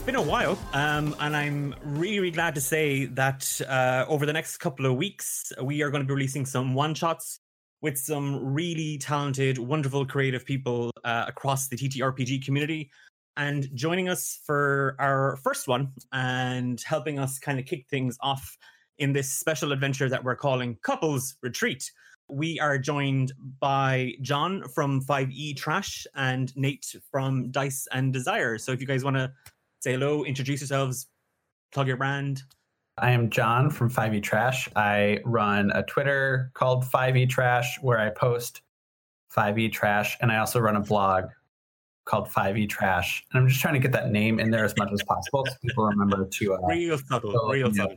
It's been a while, um, and I'm really, glad to say that uh, over the next couple of weeks, we are going to be releasing some one shots with some really talented, wonderful, creative people uh, across the TTRPG community. And joining us for our first one and helping us kind of kick things off in this special adventure that we're calling Couples Retreat. We are joined by John from 5e Trash and Nate from Dice and Desire. So if you guys want to say hello, introduce yourselves, plug your brand. I am John from 5e Trash. I run a Twitter called 5e Trash where I post 5e Trash, and I also run a blog called 5e Trash. And I'm just trying to get that name in there as much as possible so people remember to. Uh, real subtle, so, real subtle.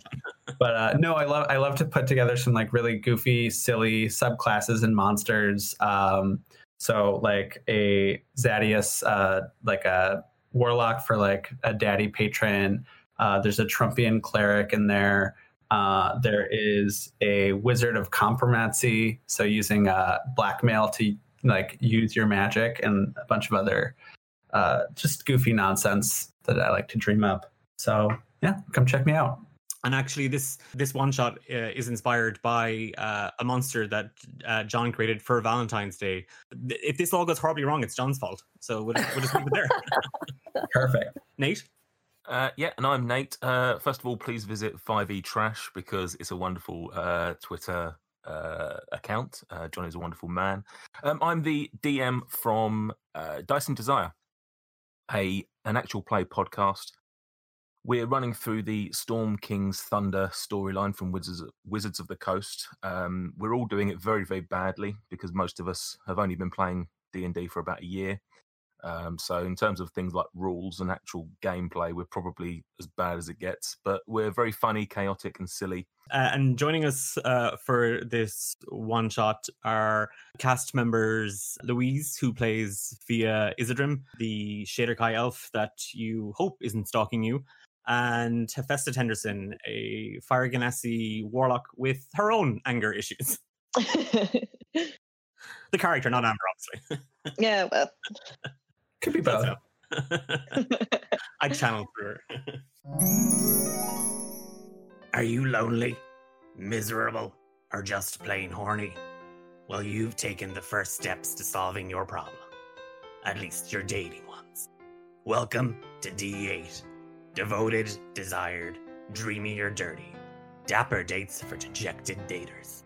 but uh, no, I love I love to put together some like really goofy, silly subclasses and monsters. Um, so like a Zadius, uh, like a warlock for like a daddy patron. Uh, there's a Trumpian cleric in there. Uh, there is a wizard of compromancy, so using uh, blackmail to like use your magic, and a bunch of other uh, just goofy nonsense that I like to dream up. So yeah, come check me out. And actually, this this one shot uh, is inspired by uh, a monster that uh, John created for Valentine's Day. If this all goes horribly wrong, it's John's fault. So we'll, we'll just leave it there. Perfect. Nate, Uh, yeah, and I'm Nate. Uh, first of all, please visit 5e Trash because it's a wonderful uh, Twitter uh, account. Uh, John is a wonderful man. Um, I'm the DM from uh, Dice and Desire, a an actual play podcast. We're running through the Storm King's Thunder storyline from Wizards Wizards of the Coast. Um, we're all doing it very, very badly because most of us have only been playing D and D for about a year. Um, so in terms of things like rules and actual gameplay, we're probably as bad as it gets. But we're very funny, chaotic, and silly. uh, and joining us uh, for this one shot are cast members Louise, who plays via Isidrim, the Shadar-kai elf that you hope isn't stalking you, and Hephaestus Henderson, a Fire Genasi warlock with her own anger issues. The character, not Amber, obviously. yeah, well, Could be both. how. I channeled through her. Are you lonely, miserable, or just plain horny? Well, you've taken the first steps to solving your problem. At least your dating ones. Welcome to D8. Devoted, desired, dreamy or dirty. Dapper dates for dejected daters.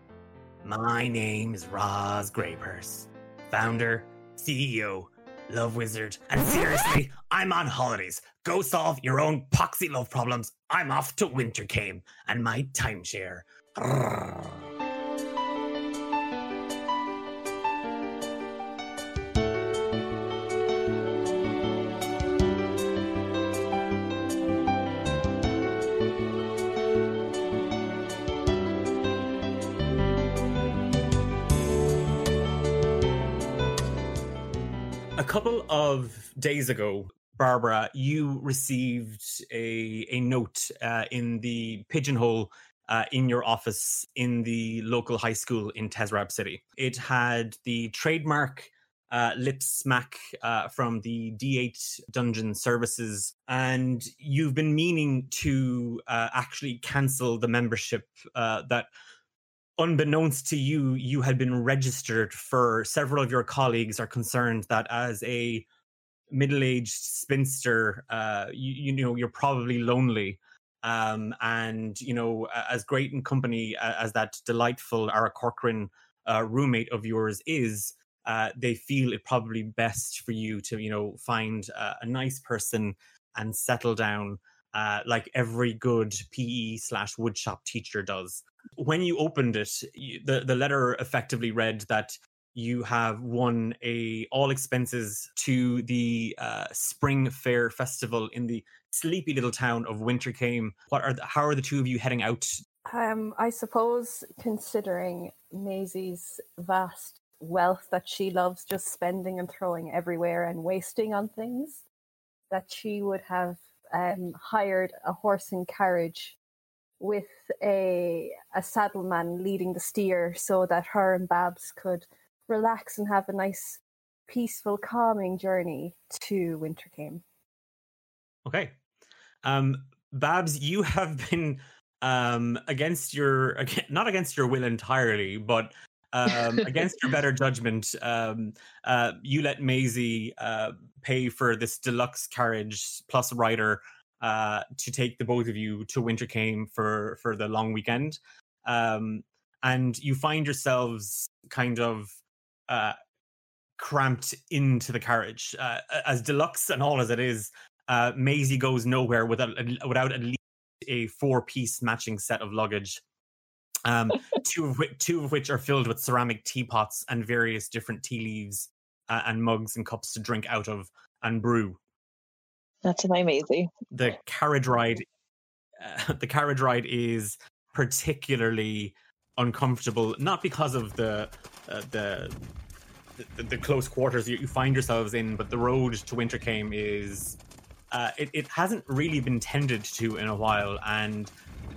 My name is Roz Graypurse, founder, CEO, love wizard, and seriously, I'm on holidays. Go solve your own poxy love problems. I'm off to Wintercame and my timeshare. Couple of days ago, Barbara, you received a a note uh, in the pigeonhole uh, in your office in the local high school in Tezrab City. It had the trademark uh, lip smack uh, from the D8 Dungeon Services, and you've been meaning to uh, actually cancel the membership uh, that unbeknownst to you, you had been registered for several of your colleagues are concerned that as a middle-aged spinster, uh, you, you know, you're probably lonely. Um, and you know, as great in company as that delightful Aarakocra uh, roommate of yours is, uh, they feel it probably best for you to, you know, find uh, a nice person and settle down, uh, like every good PE slash woodshop teacher does when you opened it, you, the the letter effectively read that you have won a all expenses to the uh, spring fair festival in the sleepy little town of Wintercame. What are the, how are the two of you heading out? Um, I suppose considering Maisie's vast wealth that she loves just spending and throwing everywhere and wasting on things, that she would have um, hired a horse and carriage with a a saddleman leading the steer so that her and Babs could relax and have a nice peaceful calming journey to Wintercame. Okay. Um, Babs, you have been um, against your not against your will entirely, but um, against your better judgment, um, uh, you let Maisie uh, pay for this deluxe carriage plus rider uh, to take the both of you to Wintercame for for the long weekend, um, and you find yourselves kind of uh, cramped into the carriage, uh, as deluxe and all as it is. Uh, Maisie goes nowhere without without at least a four piece matching set of luggage. Um, two of which, two of which are filled with ceramic teapots and various different tea leaves uh, and mugs and cups to drink out of and brew. That's Maisie. The carriage ride, uh, the carriage ride is particularly uncomfortable, not because of the uh, the, the, the close quarters you, you, find yourselves in, but the road to Wintercame is uh, it, it hasn't really been tended to in a while, and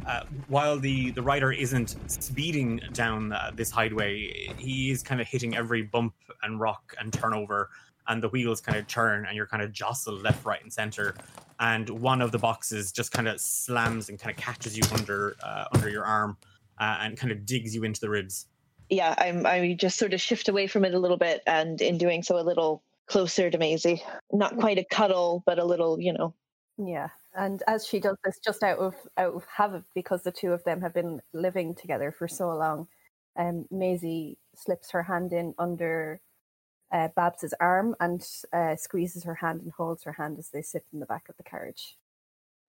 uh, while the the rider isn't speeding down uh, this highway, he is kind of hitting every bump and rock and turnover, and the wheels kind of turn, and you're kind of jostled left, right, and center. And one of the boxes just kind of slams and kind of catches you under uh, under your arm, uh, and kind of digs you into the ribs. Yeah, I'm. I just sort of shift away from it a little bit, and in doing so, a little closer to Maisie. Not quite a cuddle, but a little, you know. Yeah. And as she does this just out of out of habit because the two of them have been living together for so long, um, Maisie slips her hand in under uh, Babs's arm and uh, squeezes her hand and holds her hand as they sit in the back of the carriage.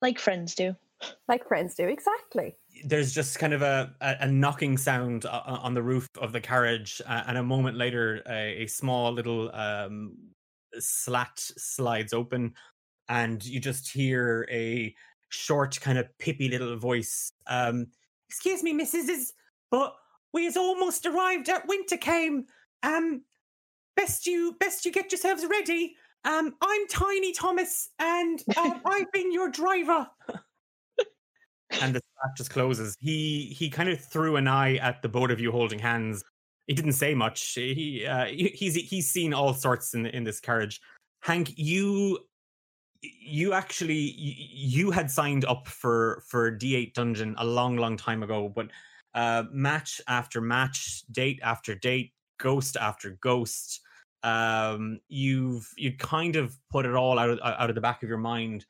Like friends do. Like friends do, exactly. There's just kind of a, a, a knocking sound on the roof of the carriage, uh, and a moment later, a, a small little um, slat slides open, and you just hear a short, kind of pippy little voice. Um, Excuse me, Mrs. But we has almost arrived at Wintercame. Um, best you best you get yourselves ready. Um, I'm Tiny Thomas, and uh, I've been your driver. and the slap just closes. He he kind of threw an eye at the both of you holding hands, he didn't say much. He uh, he's he's seen all sorts in in this carriage. Hank, you you actually you had signed up for for D8 dungeon a long long time ago, but uh, match after match, date after date, ghost after ghost, um, you've you kind of put it all out of out of the back of your mind.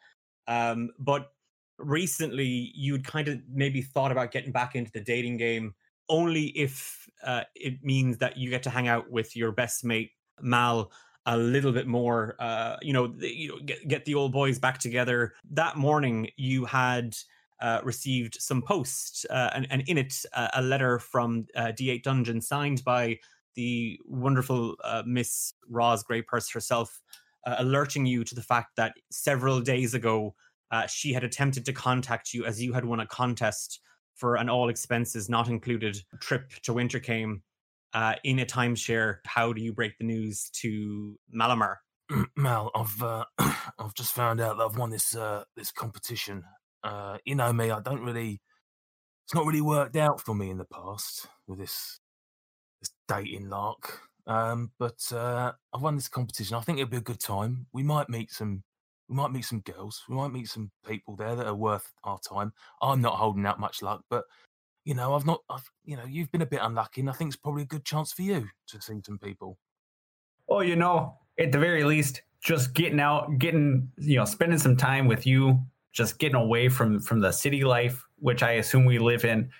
Um, but recently, you'd kind of maybe thought about getting back into the dating game only if uh, it means that you get to hang out with your best mate Mal a little bit more. Uh, you know, the, you know, get, get the old boys back together. That morning, you had uh, received some posts, uh, and, and, in it, uh, a letter from uh, D8 Dungeon signed by the wonderful uh, Miss Roz Greypurse herself, alerting you to the fact that several days ago she had attempted to contact you as you had won a contest for an all expenses not included trip to Wintercame uh, in a timeshare. How do you break the news to Malamar? Mal, I've uh, I've just found out that I've won this uh, this competition. Uh, you know me, I don't really. It's not really worked out for me in the past with this this dating lark. Um, but uh, I've won this competition. I think it'll be a good time. We might meet some we might meet some girls. We might meet some people there that are worth our time. I'm not holding out much luck, but you know, I've not, I've, you know, you've been a bit unlucky, and I think it's probably a good chance for you to see some people. Oh, you know, at the very least, just getting out, getting, you know, spending some time with you, just getting away from from the city life, which I assume we live in,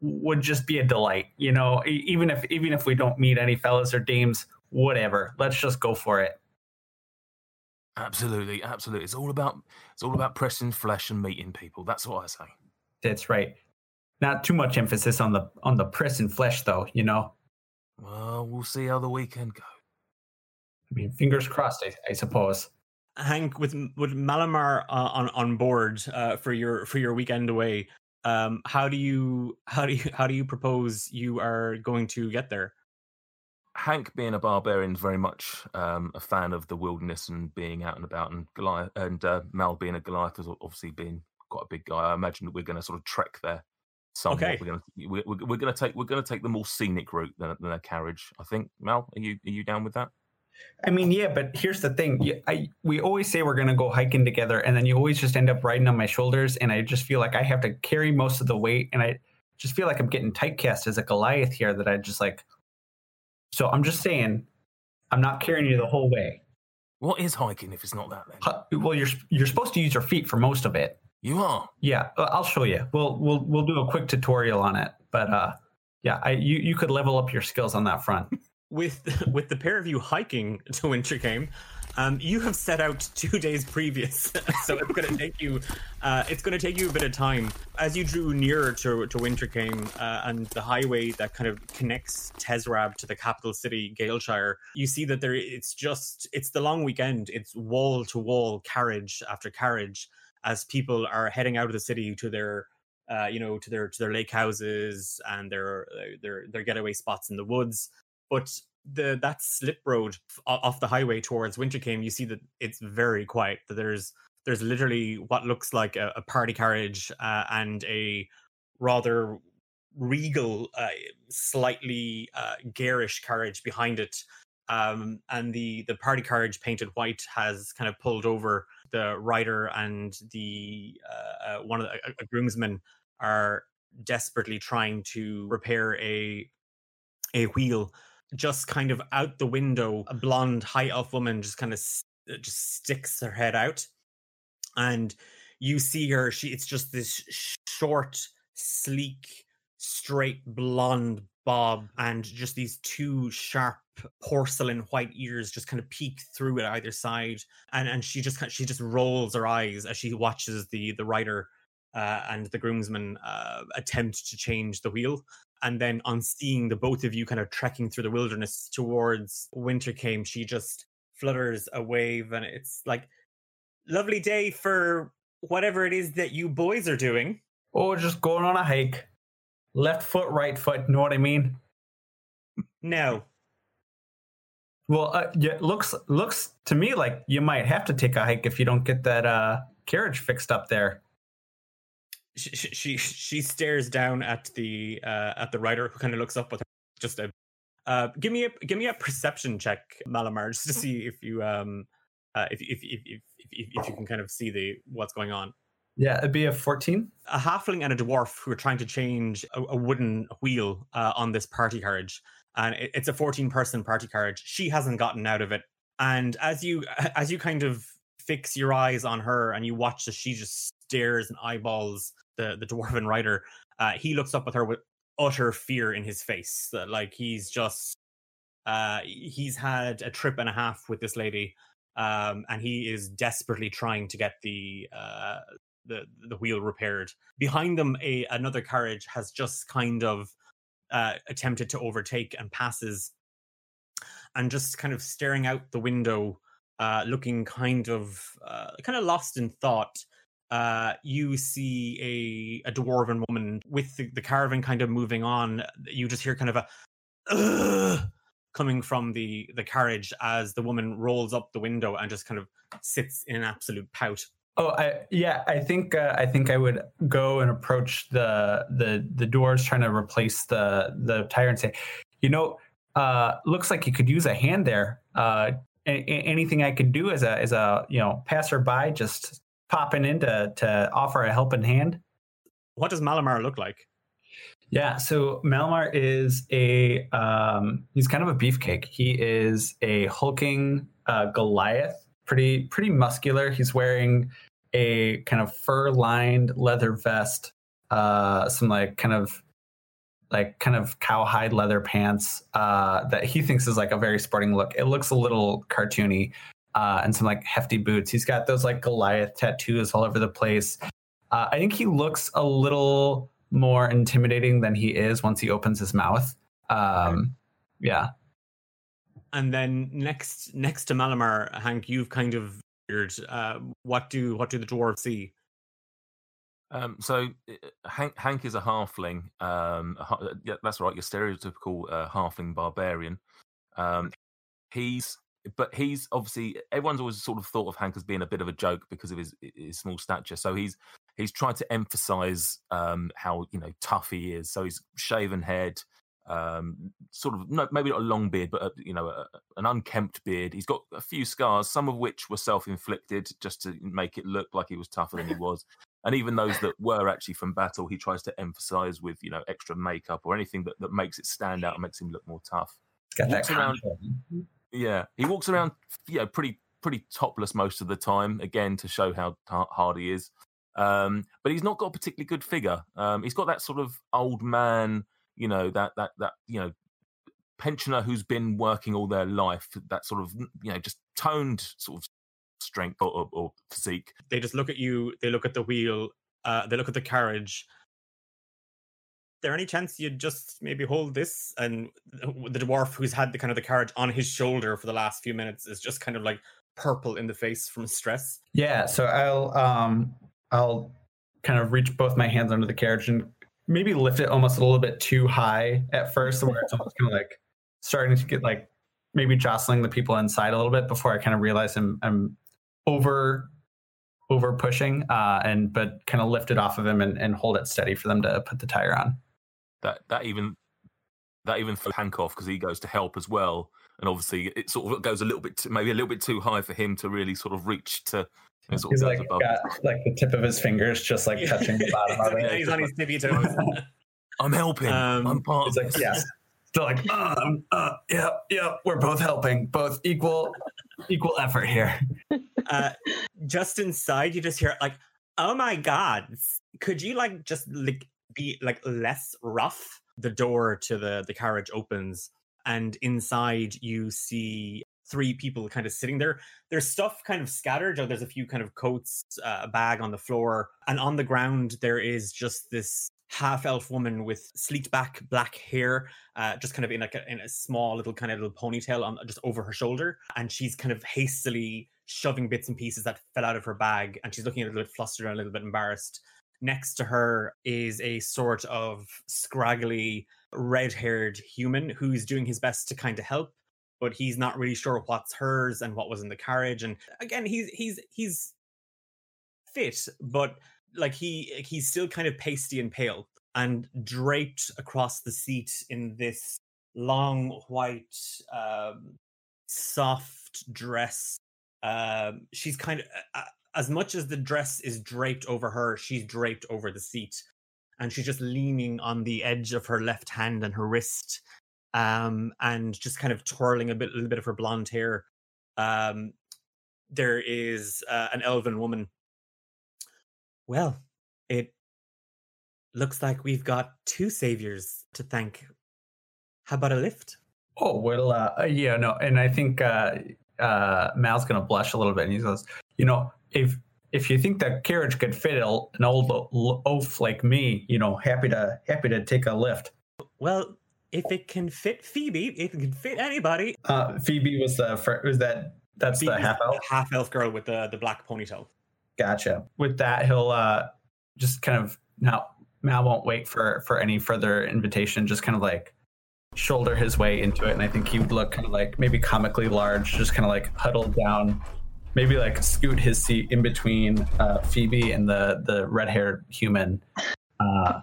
would just be a delight. You know, even if even if we don't meet any fellas or dames, whatever, let's just go for it. Absolutely, absolutely. It's all about it's all about pressing flesh and meeting people. That's what I say. That's right. Not too much emphasis on the on the pressing flesh, though. You know. Well, we'll see how the weekend goes. I mean, fingers crossed. I, I suppose. Hank, with with Malamar uh, on on board uh, for your for your weekend away, um, how do you how do you how do you propose you are going to get there? Hank, being a barbarian, is very much um, a fan of the wilderness and being out and about, and Goliath and uh, Mal being a Goliath is obviously being quite a big guy. I imagine that we're going to sort of trek there. Somewhat. Okay. We're going to we're, we're going to take we're going to take the more scenic route than, than a carriage. I think. Mel, are you are you down with that? I mean, yeah, but here's the thing. You- I we always say we're gonna go hiking together, and then you always just end up riding on my shoulders, and I just feel like I have to carry most of the weight, and I just feel like I'm getting typecast as a Goliath here. That I just like. So I'm just saying, I'm not carrying you the whole way. What is hiking if it's not that then? Well, you're you're supposed to use your feet for most of it. You are. Yeah, uh, I'll show you. We'll we'll we'll do a quick tutorial on it, but uh, yeah, I you you could level up your skills on that front. with with the pair of you hiking to Wintercame, um, you have set out two days previous, so it's going to take you uh, it's going to take you a bit of time as you drew nearer to to Wintercame uh, and the highway that kind of connects Tesrab to the capital city Galeshire. You see that there it's just it's the long weekend. It's wall to wall carriage after carriage as people are heading out of the city to their uh, you know to their to their lake houses and their their their getaway spots in the woods but the that slip road off the highway towards Wintercame, you see that it's very quiet. That there's there's literally what looks like a, a party carriage uh, and a rather regal, uh, slightly uh, garish carriage behind it. Um, and the the party carriage painted white has kind of pulled over. The rider and the uh, uh, one of the a, a groomsman are desperately trying to repair a a wheel just kind of out the window. A blonde high elf woman just kind of uh, just sticks her head out and you see her she it's just this short sleek straight blonde bob and just these two sharp porcelain white ears just kind of peek through at either side and and she just kind she just rolls her eyes as she watches the the rider uh, and the groomsman uh, attempt to change the wheel and then on seeing the both of you kind of trekking through the wilderness towards Wintercame she just flutters a wave and it's like lovely day for whatever it is that you boys are doing Oh, just going on a hike. Left foot, right foot. Know what I mean? no Well, uh, yeah, looks looks to me like you might have to take a hike if you don't get that uh, carriage fixed up there. she she she, stares down at the uh at the writer who kind of looks up with her just a uh give me a give me a perception check malamar just to see if you um uh if if if if, if, if you can kind of see the what's going on Yeah, it'd be a fourteen. a halfling and a dwarf who are trying to change a, a wooden wheel uh, on this party carriage and it, it's a 14 person party carriage she hasn't gotten out of it and as you as you kind of fix your eyes on her and you watch as she just stares and eyeballs the the dwarven rider uh, he looks up at her with utter fear in his face that like he's just uh he's had a trip and a half with this lady um and he is desperately trying to get the uh the the wheel repaired. Behind them, a another carriage has just kind of uh, attempted to overtake and passes, and just kind of staring out the window, uh, looking kind of uh, kind of lost in thought. Uh, you see a a dwarven woman with the, the caravan kind of moving on. You just hear kind of a coming from the the carriage as the woman rolls up the window and just kind of sits in an absolute pout. Oh, I, yeah. I think uh, I think I would go and approach the the the doors, trying to replace the the tire, and say, you know, uh, looks like you could use a hand there. Uh, a- anything I could do as a as a you know passerby, just popping in to to offer a helping hand. What does Malamar look like? Yeah, so Malamar is a um, he's kind of a beefcake. He is a hulking uh, Goliath, pretty pretty muscular. He's wearing a kind of fur lined leather vest, uh, some like kind of like kind of cowhide leather pants uh, that he thinks is like a very sporting look. It looks a little cartoony, uh, and some like hefty boots. He's got those like Goliath tattoos all over the place. Uh, I think he looks a little more intimidating than he is once he opens his mouth. Um, yeah. And then next next to Malamar, Hank, you've kind of weird. Uh, what do what do the dwarves see? Um, so uh, Hank, Hank is a halfling. Um, uh, yeah, that's right. Your stereotypical uh, halfling barbarian. Um, he's, but he's obviously everyone's always sort of thought of Hank as being a bit of a joke because of his, his small stature. So he's he's tried to emphasize um, how you know tough he is. So he's shaven head, um, sort of no, maybe not a long beard, but a, you know, a, an unkempt beard. He's got a few scars, some of which were self-inflicted, just to make it look like he was tougher than he was. And even those that were actually from battle, he tries to emphasize with you know extra makeup or anything that, that makes it stand out and makes him look more tough. Got Walks around-. Yeah, he walks around, you know, pretty pretty topless most of the time. Again, to show how ha- hard he is. Um, but he's not got a particularly good figure. Um, he's got that sort of old man, you know, that that that you know, pensioner who's been working all their life. That sort of you know, just toned sort of strength or, or, or physique. They just look at you. They look at the wheel. Uh, they look at the carriage. There any chance you'd just maybe hold this? And the dwarf who's had the kind of the carriage on his shoulder for the last few minutes is just kind of like purple in the face from stress. Yeah, so I'll um I'll kind of reach both my hands under the carriage and maybe lift it almost a little bit too high at first, where it's almost kind of like starting to get like maybe jostling the people inside a little bit before I kind of realize I'm I'm over over pushing uh and but kind of lift it off of him and, and hold it steady for them to put the tire on. That that even that even throws Hank off because he goes to help as well. And obviously, it sort of goes a little bit, too, maybe a little bit too high for him to really sort of reach to. You know, sort of He's goes like above. got like the tip of his fingers just like touching the bottom of he's, it. he's on his tippy toes. I'm helping. Um, I'm part. He's of like, this." yes. Still like, uh, um, uh, yeah, yeah, we're both helping, both equal, equal effort here. uh, just inside, you just hear like, "Oh my god! Could you like just like be like less rough?" The door to the the carriage opens, and inside you see three people kind of sitting there. There's stuff kind of scattered. There's a few kind of coats, uh, a bag on the floor, and on the ground there is just this half elf woman with sleeked back black hair uh, just kind of in like a, in a small little kind of little ponytail on just over her shoulder and she's kind of hastily shoving bits and pieces that fell out of her bag and she's looking a little bit flustered and a little bit embarrassed next to her is a sort of scraggly red-haired human who's doing his best to kind of help but he's not really sure what's hers and what was in the carriage and again he's he's he's fit but like he he's still kind of pasty and pale and draped across the seat in this long white um soft dress. Um she's kind of uh, as much as the dress is draped over her she's draped over the seat and she's just leaning on the edge of her left hand and her wrist um and just kind of twirling a bit a little bit of her blonde hair um there is uh, an elven woman well, it looks like we've got two saviors to thank. How about a lift? Oh well, uh, uh, yeah, no, and I think uh, uh, Mal's gonna blush a little bit, and he says, you know, if if you think that carriage could fit an old oaf like me, you know, happy to happy to take a lift. Well, if it can fit Phoebe, if it can fit anybody. Uh, Phoebe was the fir- was that that's the half elf. half elf girl with the, the black ponytail. Gotcha. With that, he'll uh, just kind of now Mal won't wait for for any further invitation. Just kind of like shoulder his way into it, and I think he would look kind of like maybe comically large, just kind of like huddled down, maybe like scoot his seat in between uh, Phoebe and the the red haired human, uh,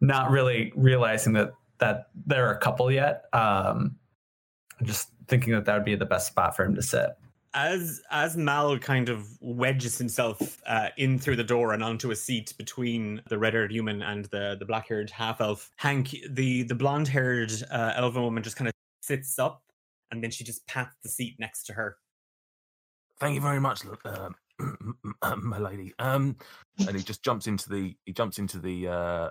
not really realizing that that they're a couple yet. Um, just thinking that that would be the best spot for him to sit. As as Mal kind of wedges himself uh, in through the door and onto a seat between the red-haired human and the the black-haired half elf, Hank, the the blonde-haired uh, elven woman, just kind of sits up, and then she just pats the seat next to her. Thank you very much, uh, my lady. Um, and he just jumps into the he jumps into the uh,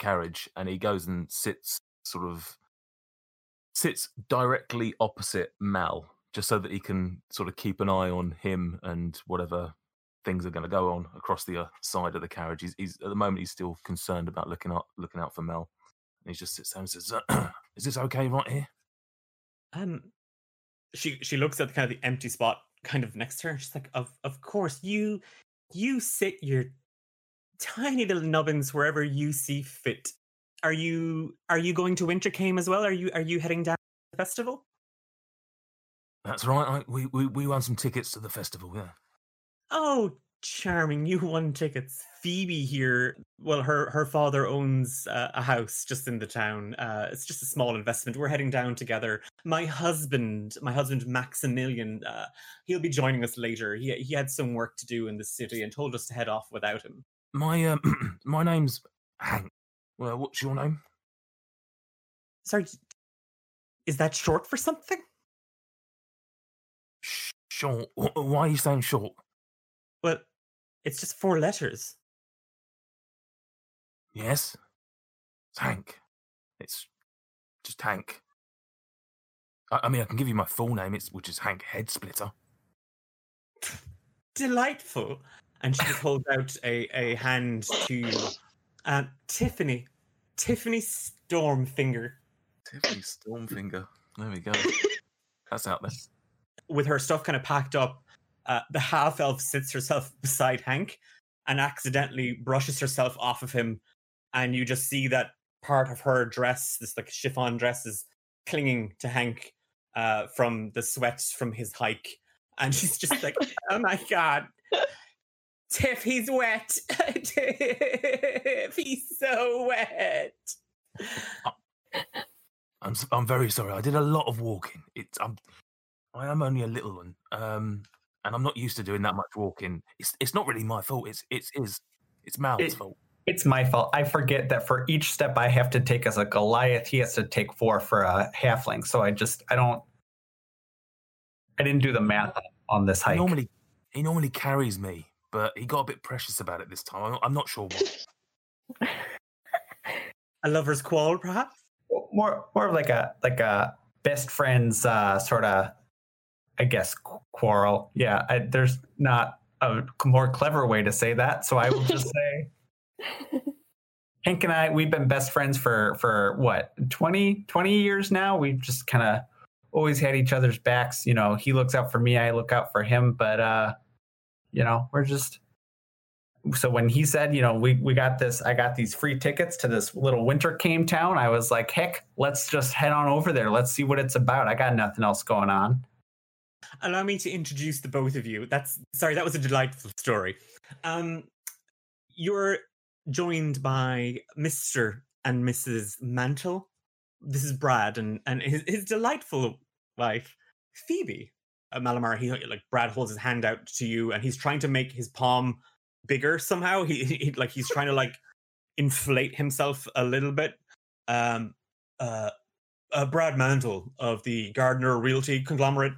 carriage and he goes and sits sort of sits directly opposite Mal, just so that he can sort of keep an eye on him and whatever things are going to go on across the uh, side of the carriage. He's, he's at the moment he's still concerned about looking out looking out for Mel. And he just sits there and says, uh, "Is this okay right here?" Um, she she looks at the kind of the empty spot kind of next to her. She's like, "Of of course, you you sit your tiny little nubbins wherever you see fit. Are you are you going to Wintercame as well? Are you are you heading down to the festival? That's right. I, we, we we won some tickets to the festival. Yeah. Oh, charming. You won tickets. Phoebe here. Well, her her father owns uh, a house just in the town. Uh, it's just a small investment. We're heading down together. My husband, my husband Maximilian, uh, he'll be joining us later. He he had some work to do in the city and told us to head off without him. My um, my name's Hank. Well, what's your name? Sorry, is that short for something? Short. Why are you saying short? Well, it's just four letters. Yes. It's Hank. It's just Hank. I, I mean, I can give you my full name, it's which is Hank Headsplitter. Delightful. And she just holds out a, a hand to uh, Tiffany. Tiffany Stormfinger. Tiffany Stormfinger. There we go. That's out there. with her stuff kind of packed up, uh, the half elf sits herself beside Hank and accidentally brushes herself off of him. And you just see that part of her dress, this like chiffon dress, is clinging to Hank uh, from the sweat from his hike. And she's just like, oh my God. Tiff, he's wet. Tiff, he's so wet. I'm s- I'm very sorry. I did a lot of walking. It's I'm I am only a little one. Um and I'm not used to doing that much walking. It's it's not really my fault. It's it's his it's Mal's It- fault. It's my fault. I forget that for each step I have to take as a Goliath, he has to take four for a halfling. So I just I don't I didn't do the math on this hike. He normally he normally carries me, but he got a bit precious about it this time. I'm, I'm not sure what. A lover's quarrel, perhaps? more more of like a like a best friends uh sort of I guess qu- quarrel. Yeah, I, there's not a more clever way to say that, so I will just say Hank and I we've been best friends for for what 20 20 years now. We've just kind of always had each other's backs, you know, he looks out for me, I look out for him, but uh you know, we're just so when he said, you know, we we got this, I got these free tickets to this little Wintercame town. I was like, heck, let's just head on over there. Let's see what it's about. I got nothing else going on. allow me to introduce the both of you. That's sorry, that was a delightful story. Um, you're joined by Mr. and Mrs. Mantle. This is Brad and and his, his delightful wife, Phoebe. Malamar, he like Brad holds his hand out to you, and he's trying to make his palm bigger somehow. He, he like he's trying to like inflate himself a little bit. Um, uh, uh, Brad Mantle of the Gardner Realty conglomerate.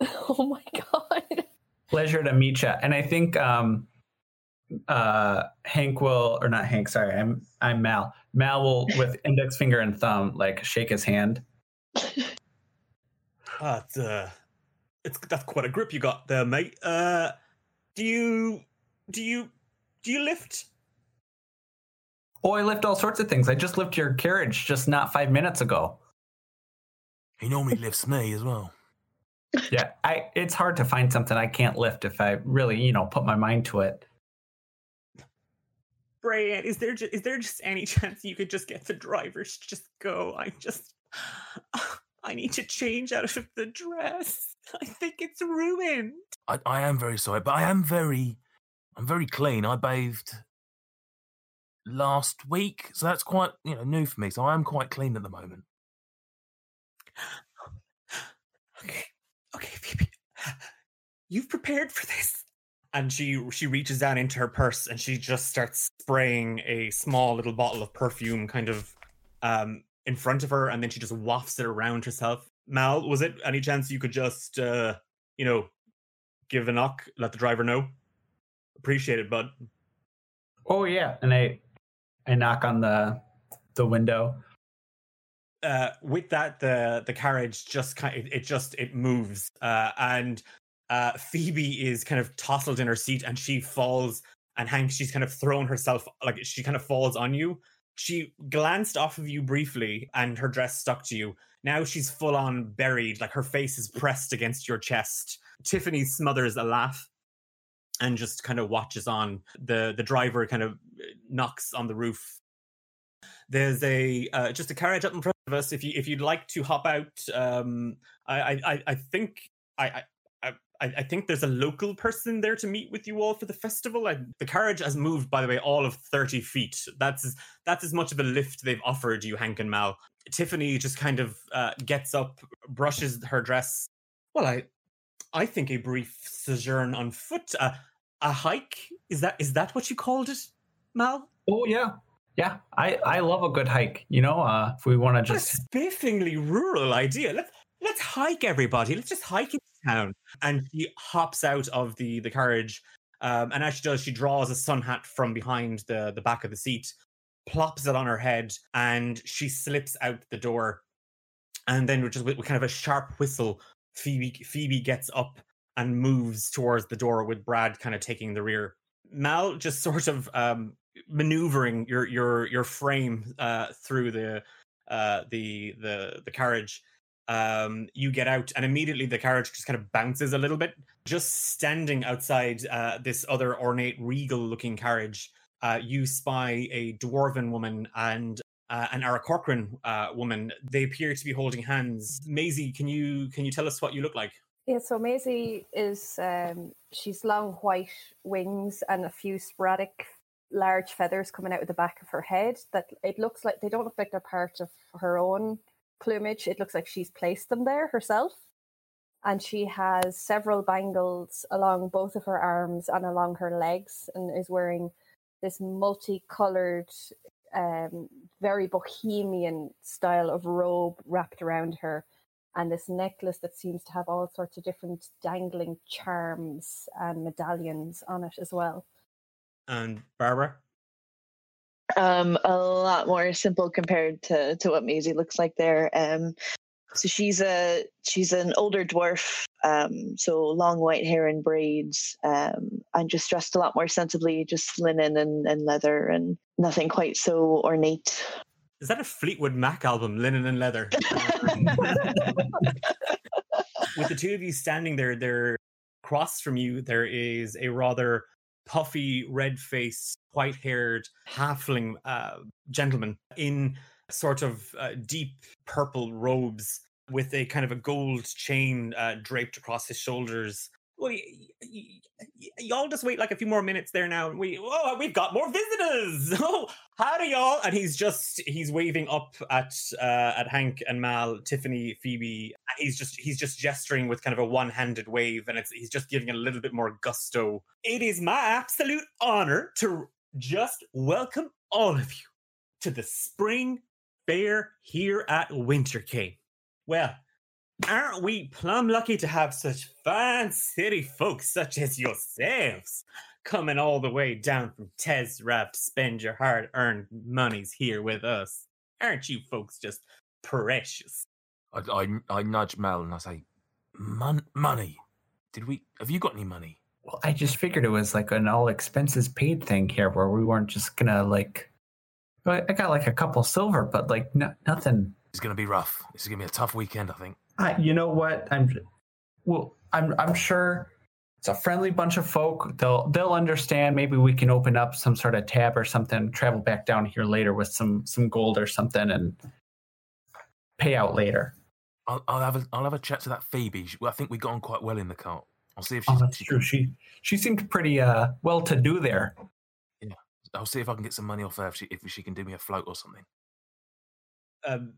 oh my god. Pleasure to meet you. And I think um uh Hank will or not Hank, sorry, I'm I'm Mal. Mal will with index finger and thumb like shake his hand. Ah, it's, uh, it's that's quite a grip you got there, mate. Uh, do you do you do you lift? Oh, I lift all sorts of things. I just lift your carriage just not five minutes ago. He normally lifts me as well. Yeah, I it's hard to find something I can't lift if I really, you know, put my mind to it. Brian, is there just, is there just any chance you could just get the drivers to just go? I just I need to change out of the dress. I think it's ruined. I, I am very sorry, but I am very I'm very clean. I bathed last week, so that's quite you know new for me. So I am quite clean at the moment. Okay, okay, Phoebe, you've prepared for this. And she she reaches down into her purse and she just starts spraying a small little bottle of perfume, kind of um, in front of her, and then she just wafts it around herself. Mal, was it any chance you could just uh, you know give a knock, let the driver know? Appreciate it, bud. Oh yeah, and I I knock on the the window. uh, with that, the the carriage just kind it, it just it moves, uh, and uh, Phoebe is kind of tousled in her seat, and she falls. And Hank, she's kind of thrown herself like she kind of falls on you. She glanced off of you briefly, and her dress stuck to you. Now she's full on buried, like her face is pressed against your chest. Tiffany smothers a laugh and just kind of watches on. The the driver kind of uh, knocks on the roof there's a uh, just a carriage up in front of us. If you if you'd like to hop out, um, I I I- I think I I, I I, I, think there's a local person there to meet with you all for the festival. And the carriage has moved, by the way, all of 30 feet. That's that's as much of a lift they've offered you, Hank and Mal. Tiffany just kind of uh, gets up, brushes her dress. Well, I I think a brief sojourn on foot, uh, a hike. Is that is that what you called it, Mal? Oh yeah, yeah. I I love a good hike. You know, uh, if we want to just a spiffingly rural idea. Let's let's hike, everybody. Let's just hike into town. And she hops out of the the carriage. Um, and as she does, she draws a sun hat from behind the the back of the seat, plops it on her head, and she slips out the door. And then, just with, with kind of a sharp whistle, Phoebe Phoebe gets up and moves towards the door with Brad kind of taking the rear. Mal just sort of um, maneuvering your your your frame uh, through the uh, the the the carriage. Um, you get out, and immediately the carriage just kind of bounces a little bit. Just standing outside uh, this other ornate, regal-looking carriage, uh, you spy a dwarven woman and uh, an Aarakocra uh, woman. They appear to be holding hands. Maisie, can you can you tell us what you look like? Yeah, so Maisie is um, she's long white wings and a few sporadic large feathers coming out of the back of her head. That it looks like they don't look like they're part of her own plumage. It looks like she's placed them there herself. And she has several bangles along both of her arms and along her legs, and is wearing this multicolored um, very bohemian style of robe wrapped around her and this necklace that seems to have all sorts of different dangling charms and medallions on it as well. And Barbara? Um, a lot more simple compared to, to what Maisie looks like there. Um, so she's a she's an older dwarf, um, so long white hair and braids, um, and just dressed a lot more sensibly, just linen and, and leather, and nothing quite so ornate. Is that a Fleetwood Mac album, Linen and Leather? With the two of you standing there, there across from you, there is a rather puffy, red faced, white haired halfling uh, gentleman in sort of uh, deep purple robes with a kind of a gold chain uh, draped across his shoulders. Well, y- y- y- y'all just wait like a few more minutes there now. We oh, we've got more visitors. Oh, howdy, y'all! And he's just he's waving up at uh, at Hank and Mal, Tiffany, Phoebe. And he's just he's just gesturing with kind of a one handed wave, and it's he's just giving a little bit more gusto. It is my absolute honor to just welcome all of you to the spring fair here at Wintercame. Well, aren't we plumb lucky to have such fine city folks such as yourselves coming all the way down from Tezrab to spend your hard earned monies here with us? Aren't you folks just precious? I, I, I nudge Mel and I say, Mon- money. Did we? Have you got any money? Well, I just figured it was like an all expenses paid thing here, where we weren't just gonna like. I got like a couple silver, but like no, nothing it's going to be rough. This is going to be a tough weekend, I think. Uh, you know what? I'm well. I'm I'm sure it's a friendly bunch of folk. They'll they'll understand. Maybe we can open up some sort of tab or something. Travel back down here later with some some gold or something and pay out later. I'll, I'll have a I'll have a chat to that Phoebe. I think we got on quite well in the cart. I'll see if she's. Oh, that's true. She she seemed pretty uh well to do there. Yeah, I'll see if I can get some money off her if she if she can do me a float or something. Um,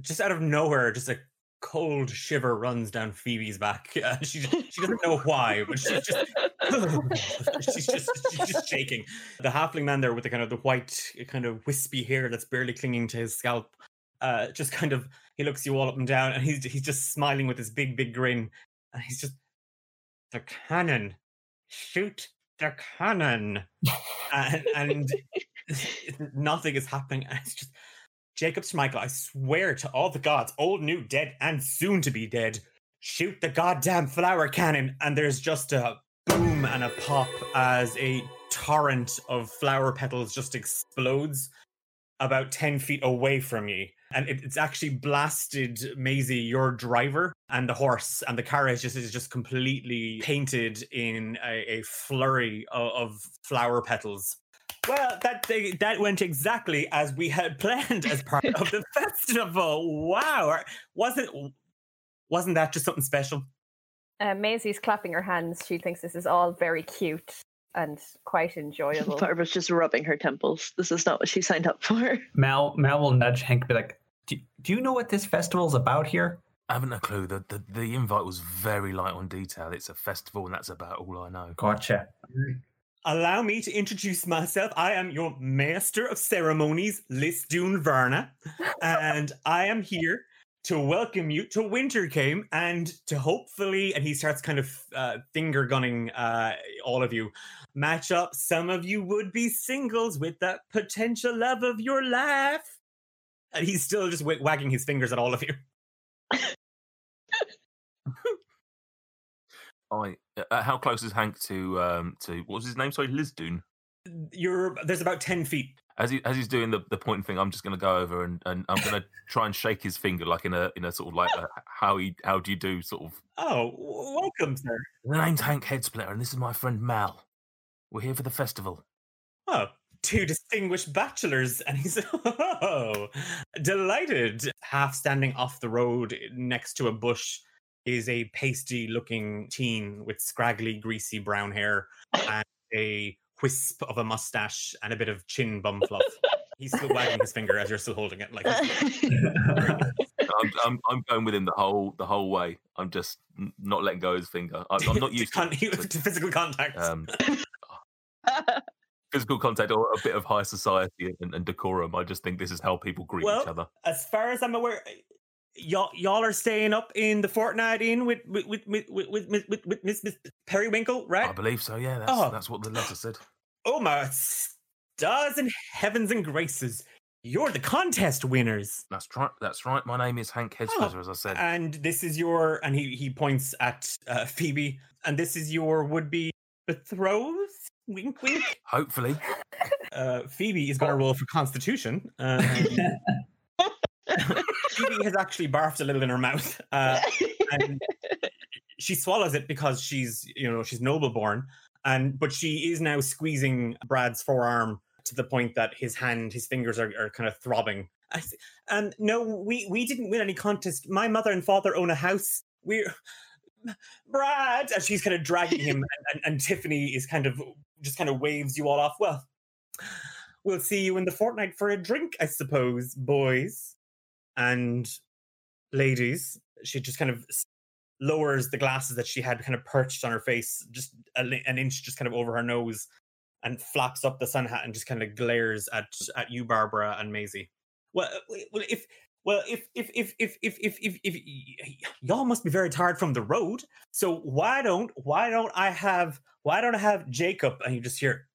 just out of nowhere, just a cold shiver runs down Phoebe's back. Uh, she she doesn't know why, but she's just she's just she's just shaking. The halfling man there with the kind of the white kind of wispy hair that's barely clinging to his scalp, uh, just kind of he looks you all up and down, and he's he's just smiling with his big big grin, and he's just the cannon, shoot the cannon, and, and nothing is happening. And it's just Jacob Schmeichel, I swear to all the gods, old, new, dead, and soon to be dead, shoot the goddamn flower cannon. And there's just a boom and a pop as a torrent of flower petals just explodes about 10 feet away from you. And it, it's actually blasted Maisie, your driver, and the horse, and the carriage just is just completely painted in a, a flurry of, of flower petals. Well, that thing, that went exactly as we had planned as part of the festival. Wow, wasn't wasn't that just something special? Uh, Maisie's clapping her hands. She thinks this is all very cute and quite enjoyable. Barbara's just rubbing her temples. This is not what she signed up for. Mal Mal will nudge Hank, be like, do, "Do you know what this festival's about here?" I haven't a clue. The, the the invite was very light on detail. It's a festival, and that's about all I know. Gotcha. Allow me to introduce myself. I am your master of ceremonies, Lisdune Verna, and I am here to welcome you to Wintercame and to hopefully, and he starts kind of uh, finger gunning uh, all of you, match up some of you would be singles with that potential love of your life. And he's still just w- wagging his fingers at all of you. I. Uh, how close is Hank to um to what was his name? Sorry, Lisdoon. You're there's about ten feet. As he as he's doing the, the pointing thing, I'm just going to go over and, and I'm going to try and shake his finger like in a in a sort of like a, how he how do you do sort of. Oh, welcome, sir. The name's Hank Headsplitter, and this is my friend Mal. We're here for the festival. Oh, two distinguished bachelors. And he's, oh, delighted. Half standing off the road next to a bush is a pasty looking teen with scraggly, greasy brown hair and a wisp of a mustache and a bit of chin bum fluff. He's still wagging his finger as you're still holding it. Like, I'm, I'm I'm going with him the whole the whole way. I'm just not letting go of his finger. I'm, I'm not to used con- to, to physical contact. um, physical contact or a bit of high society and, and decorum. I just think this is how people greet Well, each other. as far as I'm aware, y'all y'all are staying up in the Fortnight Inn with with with with with, with, with, with Miss Miss Periwinkle, right? I believe so. Yeah, that's Oh. that's what the letter said. Oh my stars and heavens and graces! You're the contest winners, That's right. That's right. My name is Hank Headsplitter, as I said. and this is your. And he he points at uh, Phoebe, and this is your would be betrothed. Wink, wink. Hopefully, Uh, Phoebe is going to roll for Constitution. Um, Phoebe has actually barfed a little in her mouth, uh, and she swallows it because she's you know she's noble born, and but she is now squeezing Brad's forearm to the point that his hand, his fingers are, are kind of throbbing. And no, we we didn't win any contest. My mother and father own a house. We're Brad, and she's kind of dragging him, and, and, and Tiffany is kind of just kind of waves you all off. Well, we'll see you in the fortnight for a drink, I suppose, boys and ladies. She just kind of lowers the glasses that she had kind of perched on her face, just an inch, just kind of over her nose, and flaps up the sun hat and just kind of glares at at you, Barbara and Maisie. Well, uh, well, if well, if if if if if if if, if y'all must be very tired from the road, so why don't why don't I have why don't I have Jacob and you just hear,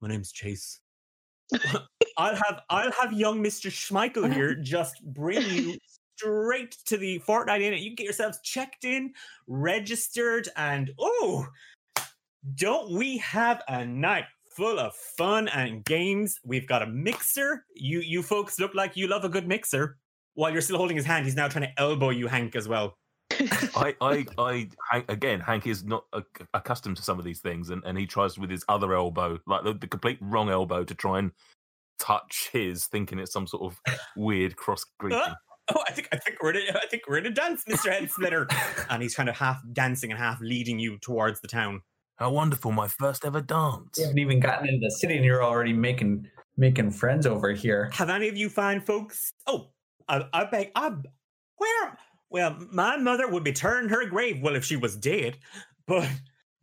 my name's Chase. I'll have I'll have young Mister Schmeichel here just bring you straight to the Fortnight Inn. You can get yourselves checked in, registered, and oh, don't we have a night full of fun and games? We've got a mixer. You you folks look like you love a good mixer. While you're still holding his hand, he's now trying to elbow you, Hank, as well. I, I, I, Hank, again, Hank is not ac- accustomed to some of these things, and, and he tries with his other elbow, like the, the complete wrong elbow, to try and touch his, thinking it's some sort of weird cross greeting. Oh, I think I think we're in a, I think we're in a dance, Mister Headsplitter. and he's kind of half dancing and half leading you towards the town. How wonderful! My first ever dance. You haven't even gotten into the city, and you're already making making friends over here. Have any of you fine folks? Oh, I, I beg. I where? Well, my mother would be turning her grave. Well, if she was dead, but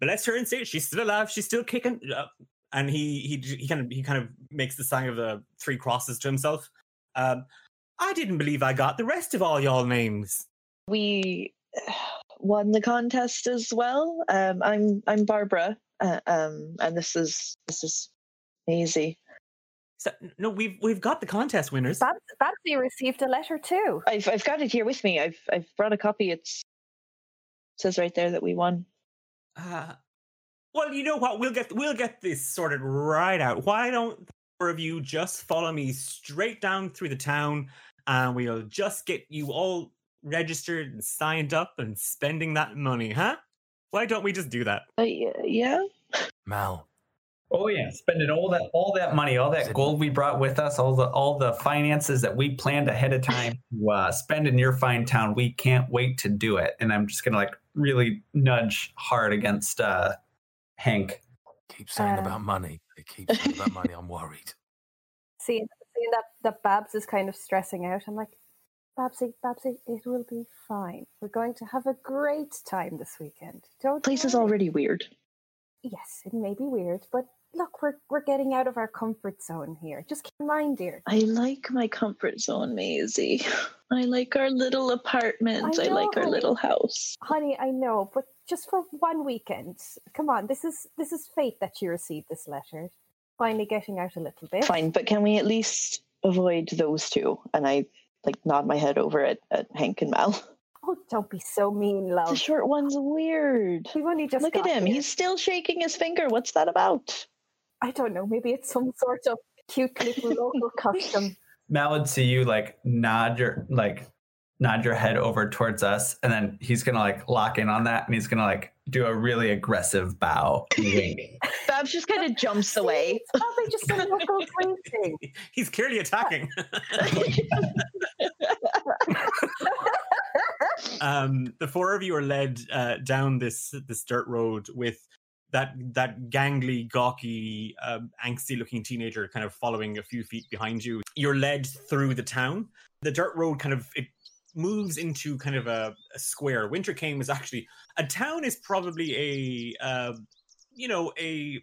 bless her and say she's still alive. She's still kicking. Uh, and he he he kind of he kind of makes the sign of the three crosses to himself. Um, I didn't believe I got the rest of all y'all names. we won the contest as well. Um, I'm I'm Barbara, uh, um, and this is this is Maisie. So, no, we've we've got the contest winners. Bab- Babsy received a letter too. I've I've got it here with me. I've I've brought a copy. It's it says right there that we won. Uh, well, you know what? We'll get we'll get this sorted right out. Why don't the four of you just follow me straight down through the town, and we'll just get you all registered and signed up and spending that money, huh? Why don't we just do that? Uh, yeah. Mal, Oh yeah, spending all that all that money, all that gold we brought with us, all the all the finances that we planned ahead of time to uh, spend in your fine town. We can't wait to do it. And I'm just gonna like really nudge hard against uh, Hank. Keep saying Uh, about money. They keep saying about money. I'm worried. Seeing, seeing that, that Babs is kind of stressing out, I'm like, Babsy, Babsy, it will be fine. We're going to have a great time this weekend. Don't Place is already weird. Yes, it may be weird, but look, we're we're getting out of our comfort zone here. Just keep in mind, dear. I like my comfort zone, Maisie. I like our little apartment. I, like our little house. Honey, I know, but just for one weekend. Come on, this is this is fate that you received this letter. Finally getting out a little bit. Fine, but can we at least avoid those two? And I like nod my head over at, at Hank and Mal. Oh, don't be so mean, love. The short one's weird. We've only just Look at him. here. He's still shaking his finger. What's that about? I don't know. Maybe it's some sort of cute little local custom. Mal would see you like nod your like nod your head over towards us, and then he's gonna like lock in on that, and he's gonna like do a really aggressive bow and wink. Babs just kind of jumps away. See, It's probably just a local greeting. He's clearly attacking. um, the four of you are led uh, down this this dirt road with that that gangly, gawky, um, angsty-looking teenager kind of following a few feet behind you. You're led through the town. The dirt road kind of it moves into kind of a, a square. Wintercame is actually a town. Is probably a uh, you know a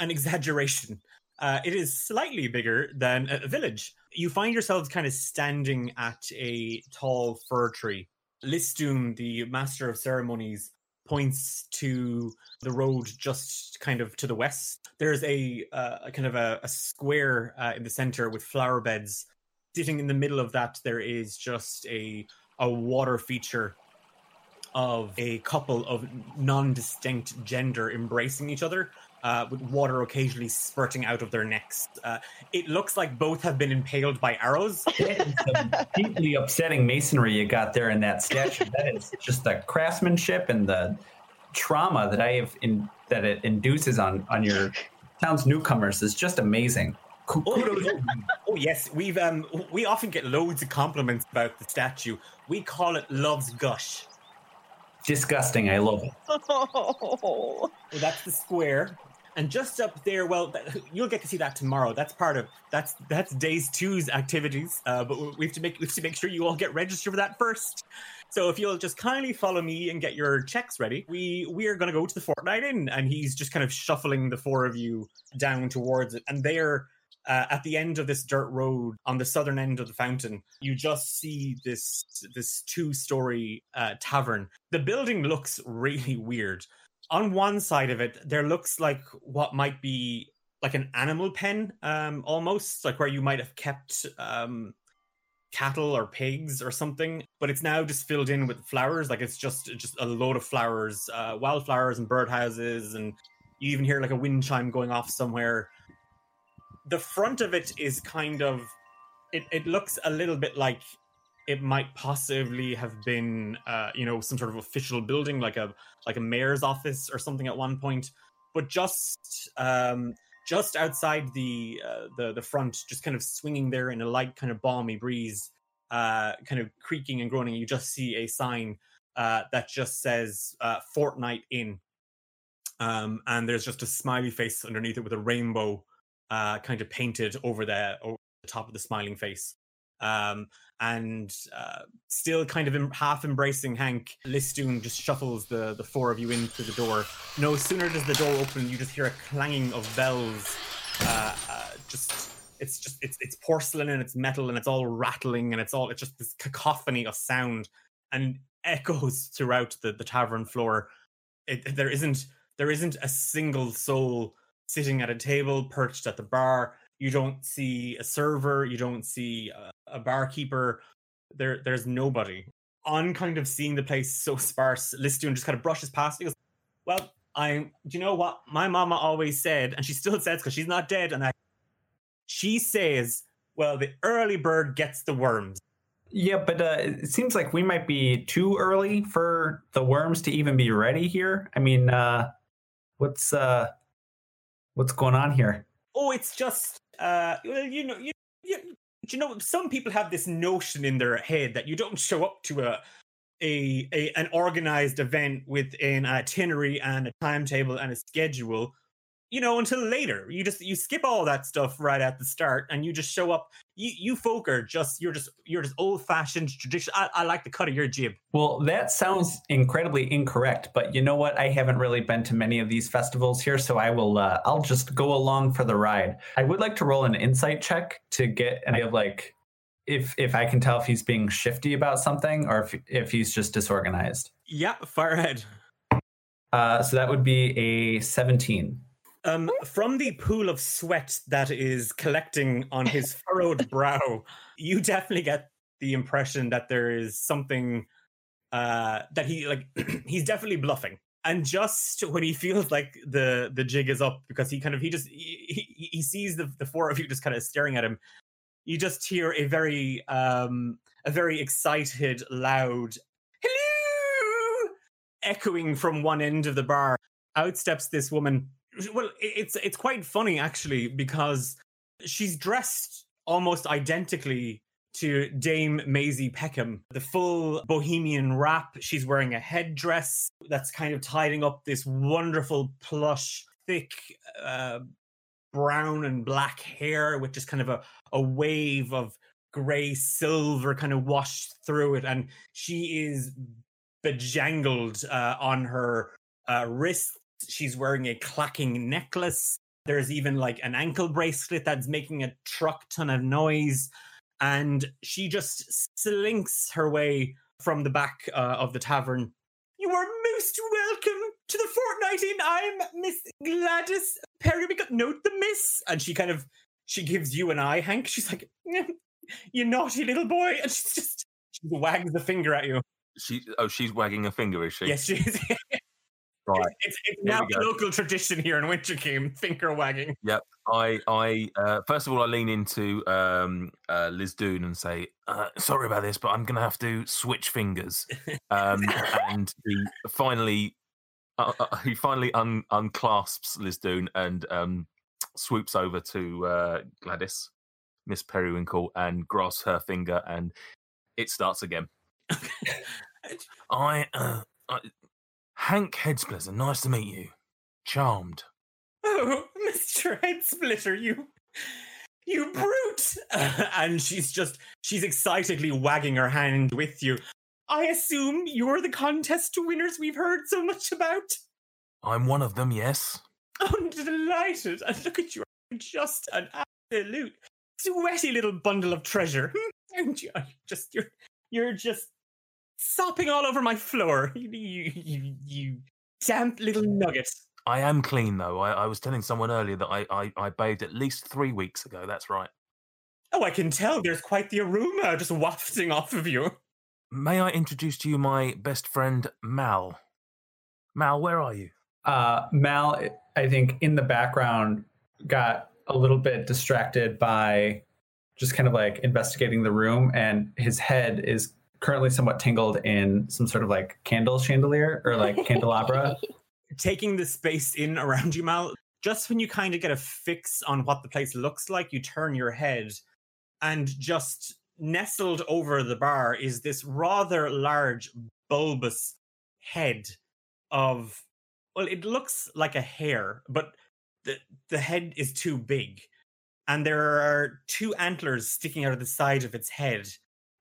an exaggeration. Uh, it is slightly bigger than a village. You find yourselves kind of standing at a tall fir tree. Listoon, the master of ceremonies, points to the road just kind of to the west. There's a, uh, a kind of a, a square uh, in the center with flower beds. Sitting in the middle of that, there is just a a water feature of a couple of non-distinct gender embracing each other uh, with water occasionally spurting out of their necks. Uh, it looks like both have been impaled by arrows. Deeply upsetting masonry you got there in that statue. That is just the craftsmanship and the trauma that I have in that it induces on on your town's newcomers is just amazing. Ku- Oh, Kudos. oh yes, we've um we often get loads of compliments about the statue. We call it Love's Gush. Disgusting. I love it. Oh, Well, that's the square. And just up there, well, th- you'll get to see that tomorrow. That's part of that's that's days two's activities. Uh, but we have to make we have to make sure you all get registered for that first. So if you'll just kindly follow me and get your checks ready, we we are going to go to the Fortnight Inn, and he's just kind of shuffling the four of you down towards it, and they're. Uh, at the end of this dirt road, on the southern end of the fountain, you just see this this two-story uh, tavern. The building looks really weird. On one side of it there looks like what might be like an animal pen um almost like where you might have kept um cattle or pigs or something but it's now just filled in with flowers. Like it's just just a load of flowers uh wildflowers and birdhouses and you even hear like a wind chime going off somewhere the front of it is kind of it, it looks a little bit like it might possibly have been uh you know some sort of official building like a like a mayor's office or something at one point. But just um just outside the uh, the the front just kind of swinging there in a light kind of balmy breeze uh kind of creaking and groaning you just see a sign uh that just says uh fortnight in um and there's just a smiley face underneath it with a rainbow uh kind of painted over the over the top of the smiling face um and uh, still kind of em- half embracing Hank, Listoon just shuffles the, the four of you in through the door. No sooner does the door open, you just hear a clanging of bells. Uh, uh, just it's just it's it's porcelain and it's metal and it's all rattling and it's all it's just this cacophony of sound and echoes throughout the, the tavern floor. It, there isn't there isn't a single soul sitting at a table perched at the bar. You don't see a server. You don't see a, a barkeeper. There, there's nobody. On kind of seeing the place so sparse, Listoon just kind of brushes past. He goes, "Well, I, do you know what my mama always said, and she still says because she's not dead, and I, she says, well, the early bird gets the worms. Yeah, but uh, it seems like we might be too early for the worms to even be ready here. I mean, uh, what's uh, What's going on here? Oh, it's just uh, well, you know, you, you, you know, some people have this notion in their head that you don't show up to a a, a an organized event with an itinerary and a timetable and a schedule you know until later you just you skip all that stuff right at the start and you just show up you you folk are just you're just you're just old fashioned tradition I, I like the cut of your jib Well, that sounds incredibly incorrect, but you know what? I haven't really been to many of these festivals here, so I will. Uh, I'll just go along for the ride. I would like to roll an insight check to get an idea of like if if I can tell if he's being shifty about something or if if he's just disorganized. yeah fire ahead Uh, so that would be a seventeen. Um, from the pool of sweat that is collecting on his furrowed brow, you definitely get the impression that there is something uh, that he like. he's definitely bluffing, and just when he feels like the the jig is up, because he kind of he just he, he, sees the the four of you just kind of staring at him. You just hear a very um a very excited, loud hello echoing from one end of the bar. Out steps this woman well it's it's quite funny actually because she's dressed almost identically to Dame Maisie Peckham, the full bohemian wrap. She's wearing a headdress that's kind of tidying up this wonderful plush, thick, uh, brown and black hair with just kind of a, a wave of gray silver kind of washed through it. And she is bejangled uh, on her uh, wrist she's wearing a clacking necklace. There's even like an ankle bracelet that's making a truck ton of noise. And she just slinks her way from the back uh, of the tavern. You are most welcome to the fortnight inn. I'm Miss Gladys Perry. We got note the miss. And she kind of she gives you an eye, Hank. She's like, you naughty little boy. And she's just she wags the finger at you. She oh, she's wagging a finger, is she? Yes, she is. Right. It's, it's now go. local tradition here in Wintercame, finger wagging. Yep. I, I, uh, first of all, I lean into um, uh, Liz Doon and say, uh, "Sorry about this, but I'm going to have to switch fingers." Um, and he finally, uh, uh, he finally un- unclasps Liz Doon and um, swoops over to uh, Gladys, Miss Periwinkle, and grasps her finger, and it starts again. I, uh, I Hank Headsplitter, nice to meet you. Charmed. Oh, Mr. Headsplitter, you, you brute! and she's just, she's excitedly wagging her hand with you. I assume you're the contest winners we've heard so much about. I'm one of them, yes. I'm delighted. And look at you, you're just an absolute sweaty little bundle of treasure. And you're just, you're, you're just sopping all over my floor. You, you, you, you damp little nugget. I am clean though. I, I was telling someone earlier that I, I, I bathed at least three weeks ago. That's right. Oh, I can tell. There's quite the aroma just wafting off of you. May I introduce to you my best friend Mal? Mal, where are you? Uh, Mal, I think in the background, got a little bit distracted by just kind of like investigating the room, and his head is currently somewhat tangled in some sort of like candle chandelier or like candelabra. Taking the space in around you, Mal, just when you kind of get a fix on what the place looks like, you turn your head and just nestled over the bar is this rather large, bulbous head of, well, it looks like a hare, but the, the head is too big. And there are two antlers sticking out of the side of its head.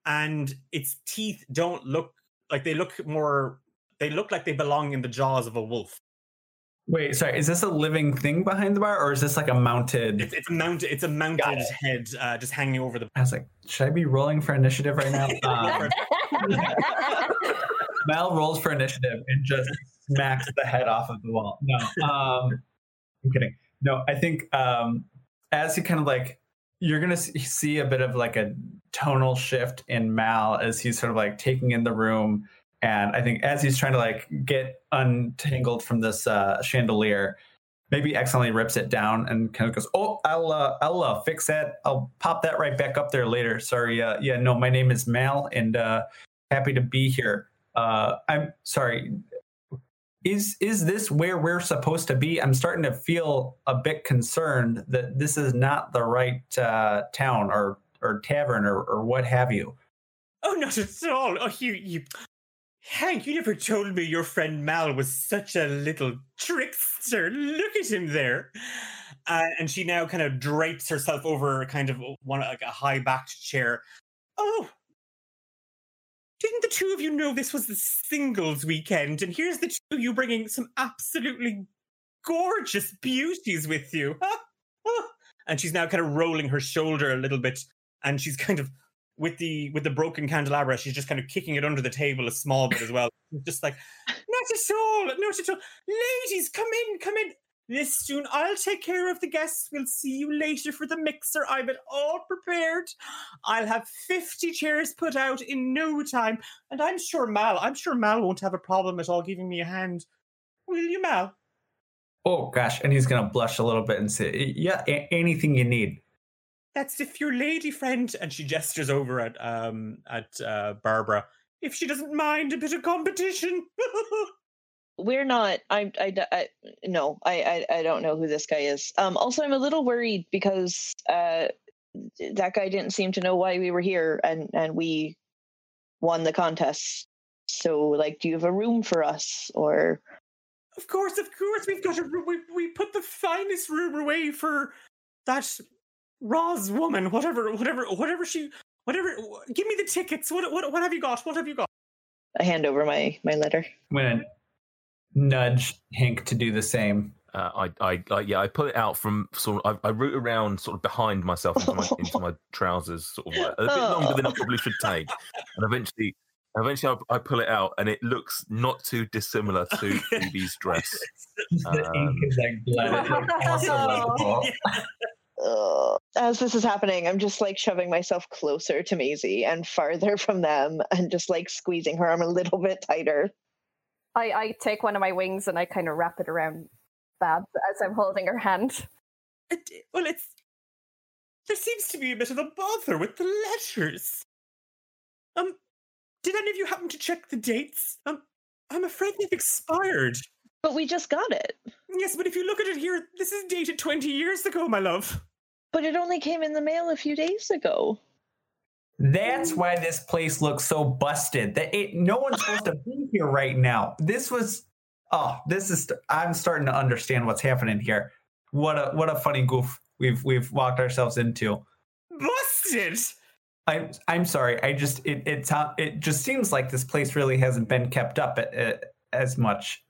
And its teeth don't look like they look more, they look like they belong in the jaws of a wolf. Wait, sorry, is this a living thing behind the bar, or is this like a mounted? It's, it's a mounted, it's a mounted head uh, just hanging over the I was like, should I be rolling for initiative right now? Um, Mal rolls for initiative and just smacks the head off of the wall. No, um, I'm kidding. No, I think um, as he kind of like, you're gonna see a bit of like a tonal shift in Mal as he's sort of like taking in the room, and I think as he's trying to like get untangled from this uh, chandelier, maybe accidentally rips it down and kind of goes, "Oh, I'll uh, I'll uh, fix that. I'll pop that right back up there later." Sorry. Uh, yeah, no, my name is Mal, and uh, happy to be here. Uh, I'm sorry. Is is this where we're supposed to be? I'm starting to feel a bit concerned that this is not the right uh, town or or tavern or, or what have you. Oh, not at all. Oh, you, you, Hank, you never told me your friend Mal was such a little trickster. Look at him there. Uh, and she now kind of drapes herself over kind of one like a high backed chair. Oh, didn't the two of you know this was the singles weekend? And here's the two of you bringing some absolutely gorgeous beauties with you. and she's now kind of rolling her shoulder a little bit, and she's kind of with the with the broken candelabra, she's just kind of kicking it under the table a small bit as well. just like, not at all, not at all. Ladies, come in, come in. Listen, I'll take care of the guests. We'll see you later for the mixer. I've it all prepared. I'll have 50 chairs put out in no time. And I'm sure Mal, I'm sure Mal won't have a problem at all giving me a hand. Will you, Mal? Oh, gosh. And he's going to blush a little bit and say, Yeah, a- anything you need. That's if your lady friend, and she gestures over at um at uh, Barbara, if she doesn't mind a bit of competition. we're not I, I i no I, I i don't know who this guy is. Um also i'm a little worried because uh that guy didn't seem to know why we were here and and we won the contest. So like do you have a room for us or of course of course we've got a room we, we put the finest room away for that Roz woman whatever whatever whatever she whatever give me the tickets what what what have you got what have you got? I hand over my my letter. I'm gonna nudge Hank to do the same. Uh, I, I, I, yeah, I pull it out from sort of. I, I root around sort of behind myself into my, into my trousers, sort of like, a bit longer than I probably should take, and eventually, eventually, I, I, pull it out, and it looks not too dissimilar to Phoebe's dress. Um, as this is happening, I'm just like shoving myself closer to Maisie and farther from them, and just like squeezing her arm a little bit tighter. I, I take one of my wings and I kind of wrap it around Babs as I'm holding her hand. It, well, it's there seems to be a bit of a bother with the letters. Um, did any of you happen to check the dates? Um, I'm afraid they've expired. But we just got it. Yes, but if you look at it here, this is dated 20 years ago, my love. But it only came in the mail a few days ago. That's why this place looks so busted. That it, no one's supposed to be here right now. This was oh, this is I'm starting to understand what's happening here. What a what a funny goof we've we've walked ourselves into. Busted. I'm I'm sorry. I just it it it just seems like this place really hasn't been kept up at, at, as much.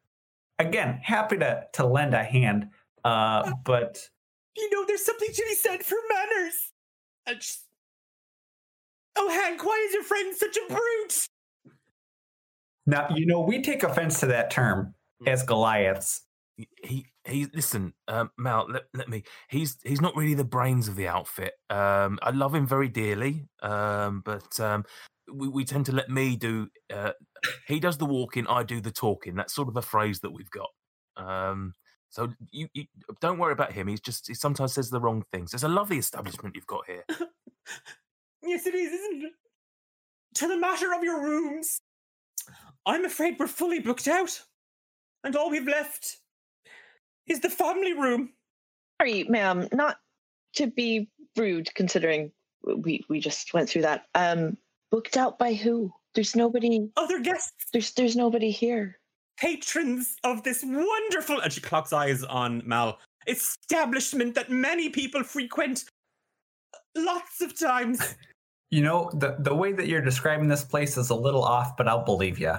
Again, happy to to lend a hand, uh, but you know, there's something to be said for manners. I just Oh, Hank, why is your friend such a brute? Now, you know, we take offense to that term hmm. as Goliaths. He he listen, um, Mal, let, let me he's he's not really the brains of the outfit. Um, I love him very dearly. Um, but um we, we tend to let me do uh, he does the walking, I do the talking. That's sort of a phrase that we've got. Um so you, you don't worry about him. He's just he sometimes says the wrong things. It's a lovely establishment you've got here. Yes, it is, isn't it? To the matter of your rooms, I'm afraid we're fully booked out, and all we've left is the family room. Sorry, ma'am, not to be rude, considering we we just went through that. Um, booked out by who? There's nobody. Other guests. There's there's nobody here. Patrons of this wonderful, and she clocks eyes on Mal, establishment that many people frequent lots of times. You know, the the way that you're describing this place is a little off, but I'll believe you.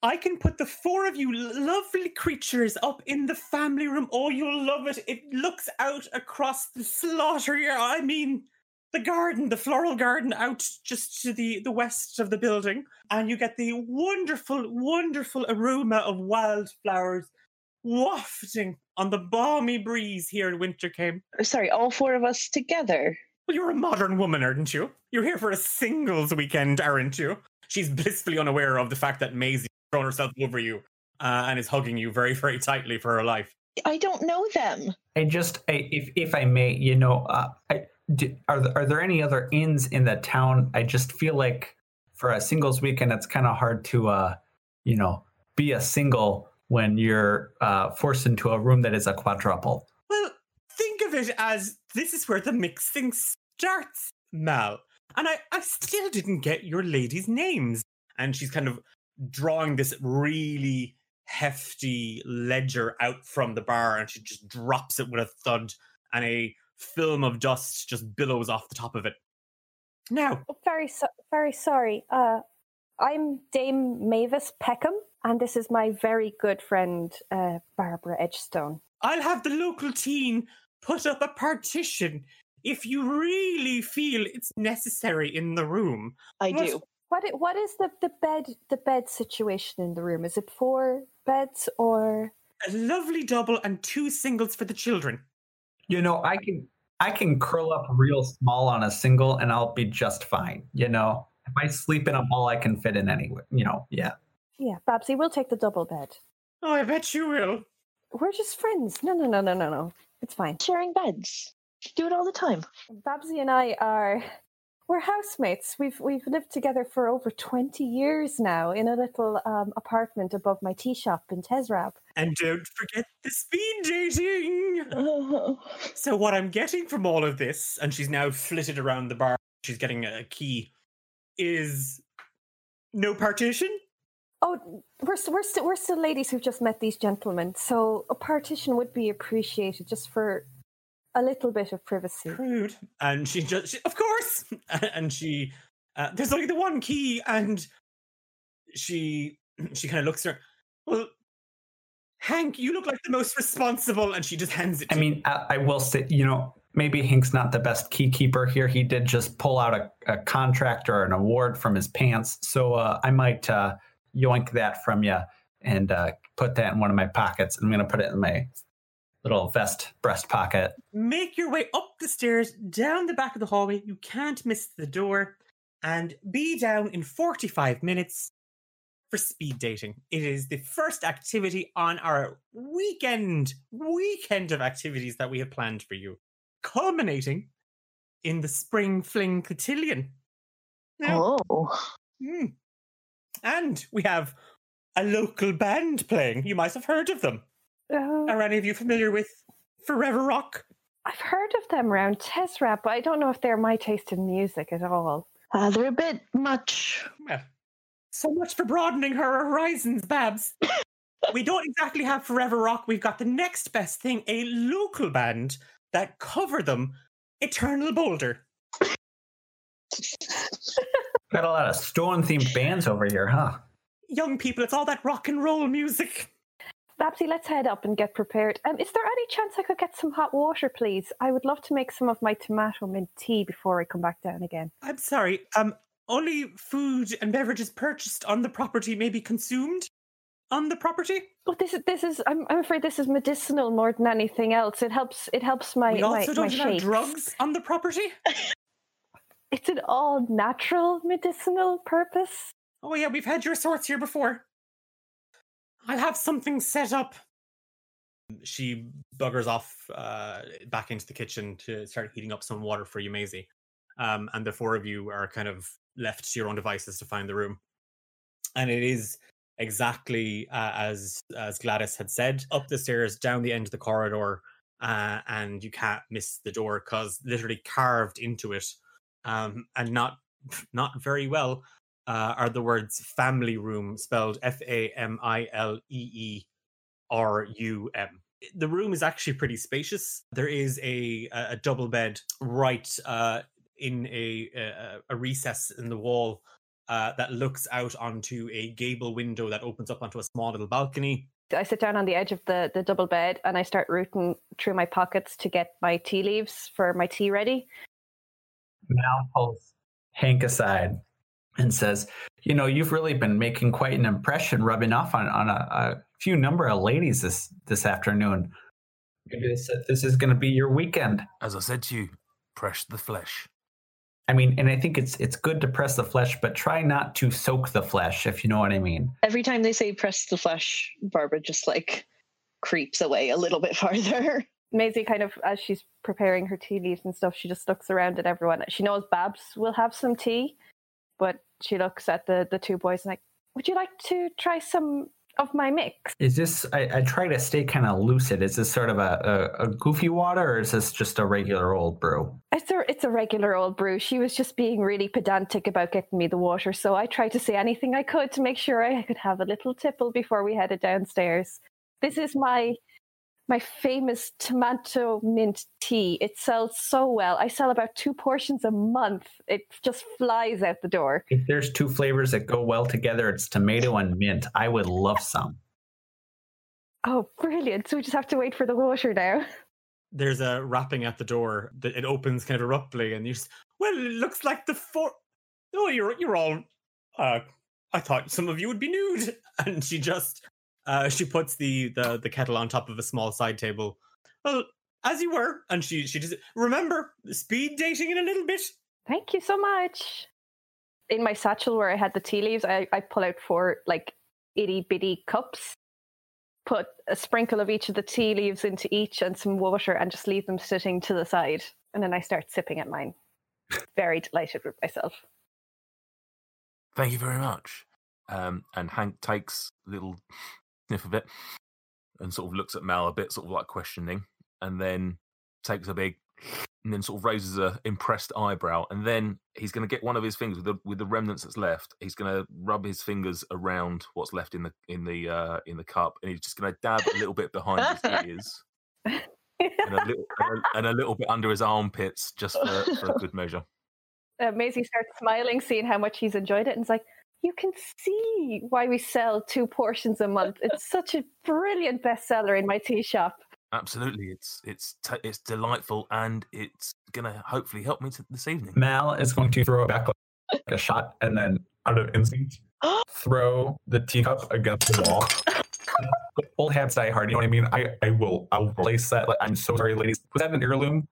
I can put the four of you lovely creatures up in the family room. Oh, you'll love it. It looks out across the slaughter. I mean, the garden, the floral garden out just to the, the west of the building. And you get the wonderful, wonderful aroma of wildflowers wafting on the balmy breeze here in Wintercame. Sorry, all four of us together. Well, you're a modern woman, aren't you? You're here for a singles weekend, aren't you? She's blissfully unaware of the fact that Maisie thrown herself over you uh, and is hugging you very, very tightly for her life. I don't know them. I just, I, if if I may, you know, uh, I, do, are there, are there any other inns in the town? I just feel like for a singles weekend, it's kind of hard to, uh, you know, be a single when you're uh, forced into a room that is a quadruple. It as this is where the mixing starts, Mal. And I, I still didn't get your ladies' names. And she's kind of drawing this really hefty ledger out from the bar and she just drops it with a thud and a film of dust just billows off the top of it. Now, very so- very sorry. Uh, I'm Dame Mavis Peckham, and this is my very good friend uh, Barbara Edgestone. I'll have the local teen put up a partition if you really feel it's necessary in the room. I What- do. What what is the, the bed the bed situation in the room? Is it four beds or A lovely double and two singles for the children. You know, I can I can curl up real small on a single and I'll be just fine. You know, if I sleep in a ball, I can fit in anywhere. You know, yeah. yeah, Babsy, we'll take the double bed. Oh, I bet you will. We're just friends. No, no, no, no, no, no. It's fine. Sharing beds. Do it all the time. Babsy and I are we're housemates. We've we've lived together for over twenty years now in a little um, apartment above my tea shop in Tesrab. And don't forget the speed dating. Oh. So what I'm getting from all of this, and she's now flitted around the bar, she's getting a key, is no partition. Oh, we're we're still we're still ladies who've just met these gentlemen, so a partition would be appreciated just for a little bit of privacy. Rude. And she just, she, of course. And she, uh, there's only the one key, and she, she kind of looks at her. Well, Hank, you look like the most responsible, and she just hands it. I to you. mean, I, I will say, you know, maybe Hank's not the best key keeper here. He did just pull out a, a contract or an award from his pants. So uh, I might uh, yoink that from you and uh, put that in one of my pockets. I'm going to put it in my little vest breast pocket. make your way up the stairs, down the back of the hallway. You can't miss the door, and be down in 45 minutes for speed dating. It is the first activity on our weekend, weekend of activities that we have planned for you, culminating in the spring fling cotillion. Now, Oh. hmm. And we have a local band playing. You might have heard of them. Uh, Are any of you familiar with Forever Rock? I've heard of them around Tesrab, but I don't know if they're my taste in music at all. Uh, they're a bit much. Well, so much for broadening her horizons, Babs. we don't exactly have Forever Rock. We've got the next best thing a local band that cover them Eternal Boulder. Got a lot of stone themed bands over here, huh? Young people, it's all that rock and roll music. Babsy, let's head up and get prepared. Um, is there any chance I could get some hot water, please? I would love to make some of my tomato mint tea before I come back down again. I'm sorry. Um, only food and beverages purchased on the property may be consumed on the property. Well, this is this is. I'm, I'm afraid this is medicinal more than anything else. It helps. It helps my we my, also my don't allow shakes. drugs on the property. It's an all natural medicinal purpose. Oh yeah, we've had your sorts here before. I'll have something set up. She buggers off uh, back into the kitchen to start heating up some water for you, Maisie. Um, and the four of you are kind of left to your own devices to find the room. And it is exactly uh, as as Gladys had said, up the stairs, down the end of the corridor, uh, and you can't miss the door because literally carved into it, um, and not not very well, uh, are the words family room spelled F A M I L E E R U M. The room is actually pretty spacious. There is a a double bed right uh, in a, a a recess in the wall uh, that looks out onto a gable window that opens up onto a small little balcony. I sit down on the edge of the, the double bed and I start rooting through my pockets to get my tea leaves for my tea ready. Mal pulls Hank aside and says, "You know, you've really been making quite an impression, rubbing off on on a, a few number of ladies this this afternoon. Maybe this this is going to be your weekend. As I said to you, press the flesh. I mean, and I think it's it's good to press the flesh, but try not to soak the flesh, if you know what I mean. Every time they say press the flesh, Barbara just like creeps away a little bit farther. Maisie kind of as she's preparing her tea leaves and stuff, she just looks around at everyone. She knows Babs will have some tea, but she looks at the the two boys and like, would you like to try some of my mix. Is this? I, I try to stay kind of lucid. Is this sort of a, a, a goofy water, or is this just a regular old brew? It's a it's a regular old brew. She was just being really pedantic about getting me the water, so I tried to say anything I could to make sure I could have a little tipple before we headed downstairs. This is my my famous tomato mint tea. It sells so well. I sell about two portions a month. It just flies out the door. If there's two flavors that go well together, it's tomato and mint. I would love some. Oh, brilliant. So we just have to wait for the water now. There's a rapping at the door. that It opens kind of abruptly, and you just, well, it looks like the four. Oh, you're you're all. Uh, I thought some of you would be nude, and she just uh, she puts the, the the kettle on top of a small side table. Well, as you were, and she she just remember speed dating in a little bit. Thank you so much. In my satchel where I had the tea leaves, I, I pull out four like itty bitty cups, put a sprinkle of each of the tea leaves into each and some water and just leave them sitting to the side. And then I start sipping at mine. Very delighted with myself. Thank you very much. Um, and Hank takes a little sniff of it and sort of looks at Mal a bit, sort of like questioning, and then takes a big and then sort of raises a impressed eyebrow, and then he's going to get one of his fingers with the with the remnants that's left. He's going to rub his fingers around what's left in the in the uh, in the cup, and he's just going to dab a little bit behind his ears. and, a little, and, a, little bit under his armpits, just for, for a good measure. Maisie starts smiling, seeing how much he's enjoyed it, and is like, you can see why we sell two portions a month. It's such a brilliant bestseller in my tea shop. Absolutely, it's it's t- it's delightful, and it's gonna hopefully help me to this evening. Mal is going to throw it back like a shot, and then out of instinct, throw the teacup against the wall. Old habits die hard. You know what I mean? I, I will I'll replace that. Like, I'm so sorry, ladies. Was that an heirloom?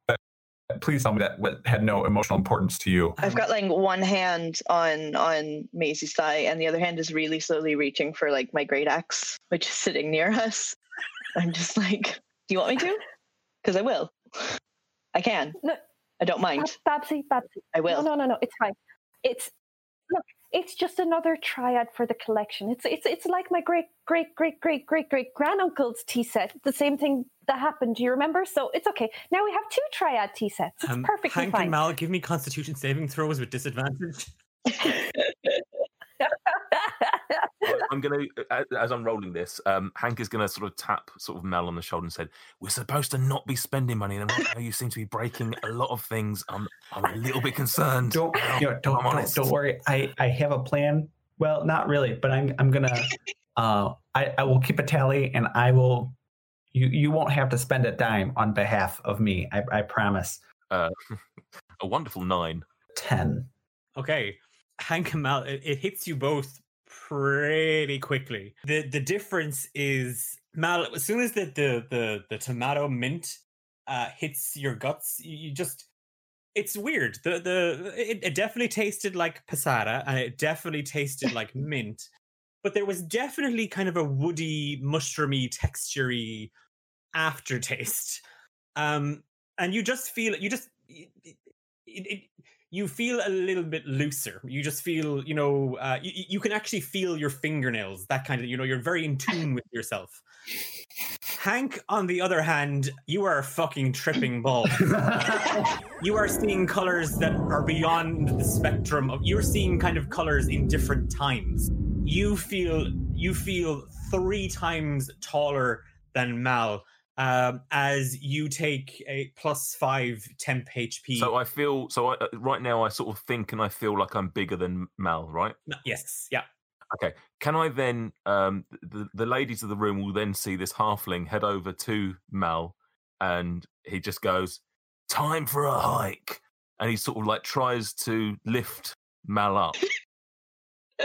Please tell me that had no emotional importance to you. I've got like one hand on on Maisie's thigh, and the other hand is really slowly reaching for like my great axe, which is sitting near us. I'm just like, do you want me to? Because I will. I can. No, I don't mind. Babsy, Babsy. I will. No, no, no, no. It's fine. It's look. It's just another triad for the collection. It's it's it's like my great great great great great great granduncle's tea set. The same thing that happened. Do you remember? So it's okay. Now we have two triad tea sets. It's um, perfectly Hank fine. and Mal, give me Constitution saving throws with disadvantage. I'm gonna, as I'm rolling this, um, Hank is gonna sort of tap sort of Mel on the shoulder and said, "We're supposed to not be spending money, and right now you seem to be breaking a lot of things. I'm, I'm a little bit concerned. Don't, you know, don't, don't, don't, worry. I, I have a plan. Well, not really, but I'm, I'm gonna, uh, I, I will keep a tally, and I will. You, you won't have to spend a dime on behalf of me. I, I promise. Uh, a wonderful nine. Ten. Okay, Hank and Mal, it, it hits you both pretty quickly. The the difference is Mal, as soon as the the the, the tomato mint uh, hits your guts, you, just it's weird. The the it, it, definitely tasted like passata and it definitely tasted like mint, but there was definitely kind of a woody, mushroomy, textury aftertaste. Um, and you just feel you just it, it, you feel a little bit looser. You just feel, you know, uh, you, you can actually feel your fingernails. That kind of, you know, you're very in tune with yourself. Hank, on the other hand, you are a fucking tripping ball. you are seeing colors that are beyond the spectrum of. You're seeing kind of colors in different times. You feel you feel three times taller than Mal um, as you take a plus five temp HP. So I feel so. I, uh, right now, I sort of think and I feel like I'm bigger than Mal, right? Yes. Yeah. Okay. Can I then? Um, the the ladies of the room will then see this halfling head over to Mal, and he just goes, "Time for a hike," and he sort of like tries to lift Mal up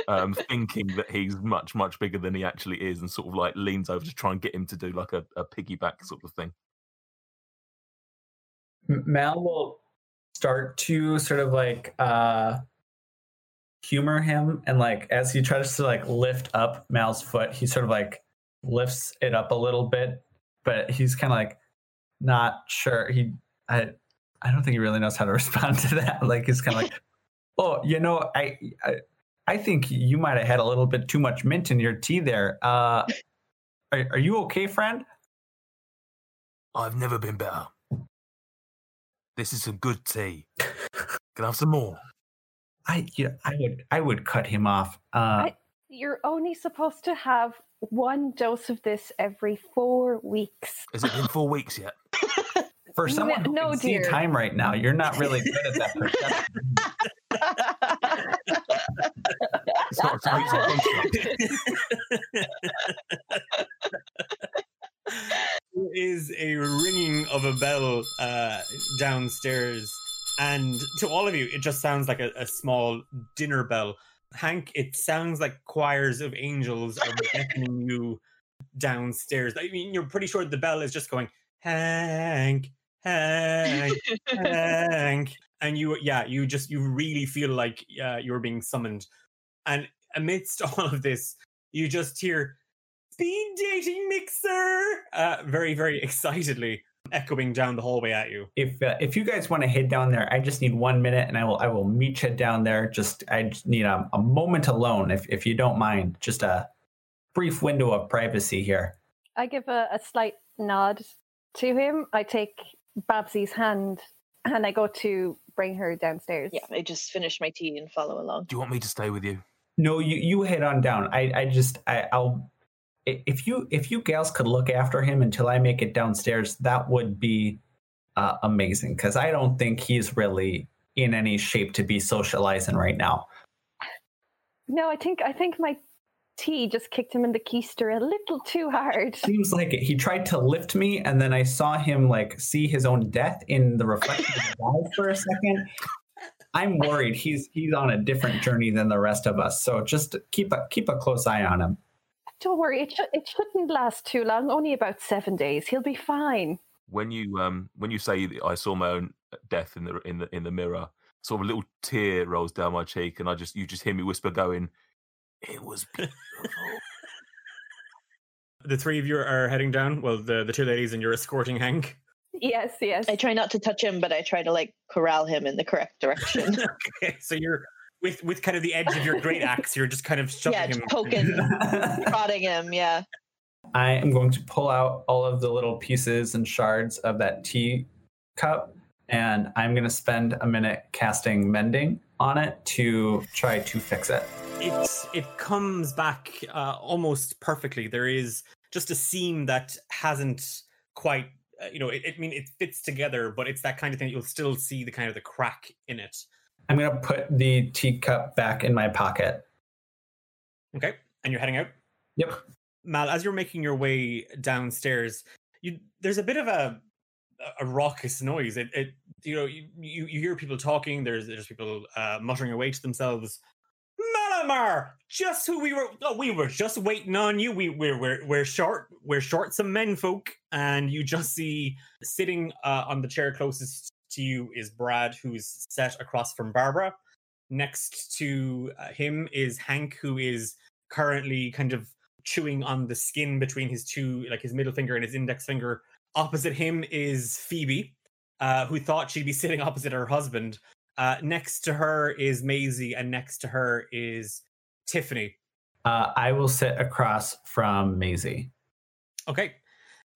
um, thinking that he's much much bigger than he actually is, and sort of like leans over to try and get him to do like a, a piggyback sort of thing. Mal will start to sort of like uh humor him and like as he tries to like lift up Mal's foot, he sort of like lifts it up a little bit, but he's kind of like not sure. He I I don't think he really knows how to respond to that. Like he's kind of like, oh, you know, I, I I think you might have had a little bit too much mint in your tea there. Uh, are, are you okay, friend? I've never been better. This is some good tea. Can I have some more? I yeah, I would I would cut him off. Uh, I- You're only supposed to have one dose of this every four weeks. Has it been four weeks yet? for no- someone who no, can see dear. time right now, you're not really good at that. perception. It's not a it's a. There is a ringing of a bell uh, downstairs, and to all of you, it just sounds like a, a small dinner bell. Hank, it sounds like choirs of angels are beckoning you downstairs. I mean, you're pretty sure the bell is just going, Hank, Hank, Hank, and you, yeah, you just you really feel like uh, you're being summoned, and amidst all of this, you just hear speed dating mixer uh, very very excitedly echoing down the hallway at you if uh, if you guys want to head down there, I just need one minute, and I will I will meet you down there. Just I just need a, a moment alone, if if you don't mind. Just a brief window of privacy here. I give a, a slight nod to him. I take Babsy's hand and I go to bring her downstairs. yeah, I just finished my tea and follow along. Do you want me to stay with you? No, you you head on down. I I just I, I'll if you if you gals could look after him until I make it downstairs, that would be uh, amazing. Because I don't think he's really in any shape to be socializing right now. No, I think I think my tea just kicked him in the keister a little too hard. Seems like it. He tried to lift me, and then I saw him like see his own death in the reflection of his eyes for a second. I'm worried he's he's on a different journey than the rest of us. So just keep a keep a close eye on him. Don't worry, it, sh- it shouldn't last too long. Only about seven days. He'll be fine. When you um when you say I saw my own death in the in the in the mirror, sort of a little tear rolls down my cheek, and I just you just hear me whisper, going, "It was beautiful." the three of you are heading down well the, the two ladies and you're escorting hank Yes, yes. I try not to touch him, but I try to like corral him in the correct direction. okay so you're with with kind of the edge of your great axe you're just kind of shoving yeah, him poking, prodding him. Yeah. I am going to pull out all of the little pieces and shards of that tea cup, and I'm going to spend a minute casting mending on it to try to fix it. It it comes back uh, almost perfectly. There is just a seam that hasn't quite, uh, you know, it, it I mean it fits together, but it's that kind of thing. You'll still see the kind of the crack in it. I'm going to put the teacup back in my pocket. Okay, and you're heading out. Yep. Mal, as you're making your way downstairs, you there's a bit of a a raucous noise. It, it you know you, you you hear people talking. There's there's people uh, muttering away to themselves. Just who we were. Oh, we were just waiting on you. We we're we're we're short. We're short some men folk, and you just see sitting uh, on the chair closest to you is Brad, who's set across from Barbara. Next to uh, him is Hank, who is currently kind of chewing on the skin between his two, like his middle finger and his index finger. Opposite him is Phoebe, uh, who thought she'd be sitting opposite her husband. Uh, next to her is Maisie, and next to her is Tiffany. Uh, I will sit across from Maisie. Okay.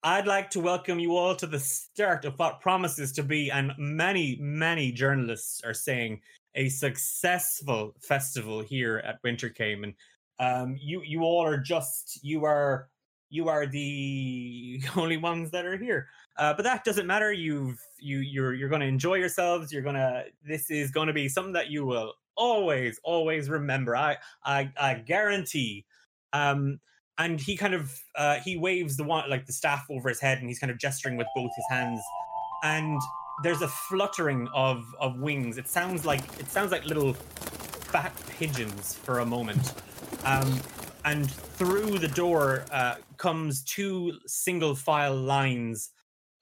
I'd like to welcome you all to the start of what promises to be, and many, many journalists are saying, a successful festival here at Wintercame. And um, you, you all are just, you are, you are the only ones that are here. Uh, but that doesn't matter. You've, you, you're, you're going to enjoy yourselves. You're to, this is going to be something that you will always, always remember. I, I, I guarantee. Um, and he kind of uh, he waves the one like the staff over his head and he's kind of gesturing with both his hands and there's a fluttering of of wings it sounds like it sounds like little fat pigeons for a moment um, and through the door uh, comes two single file lines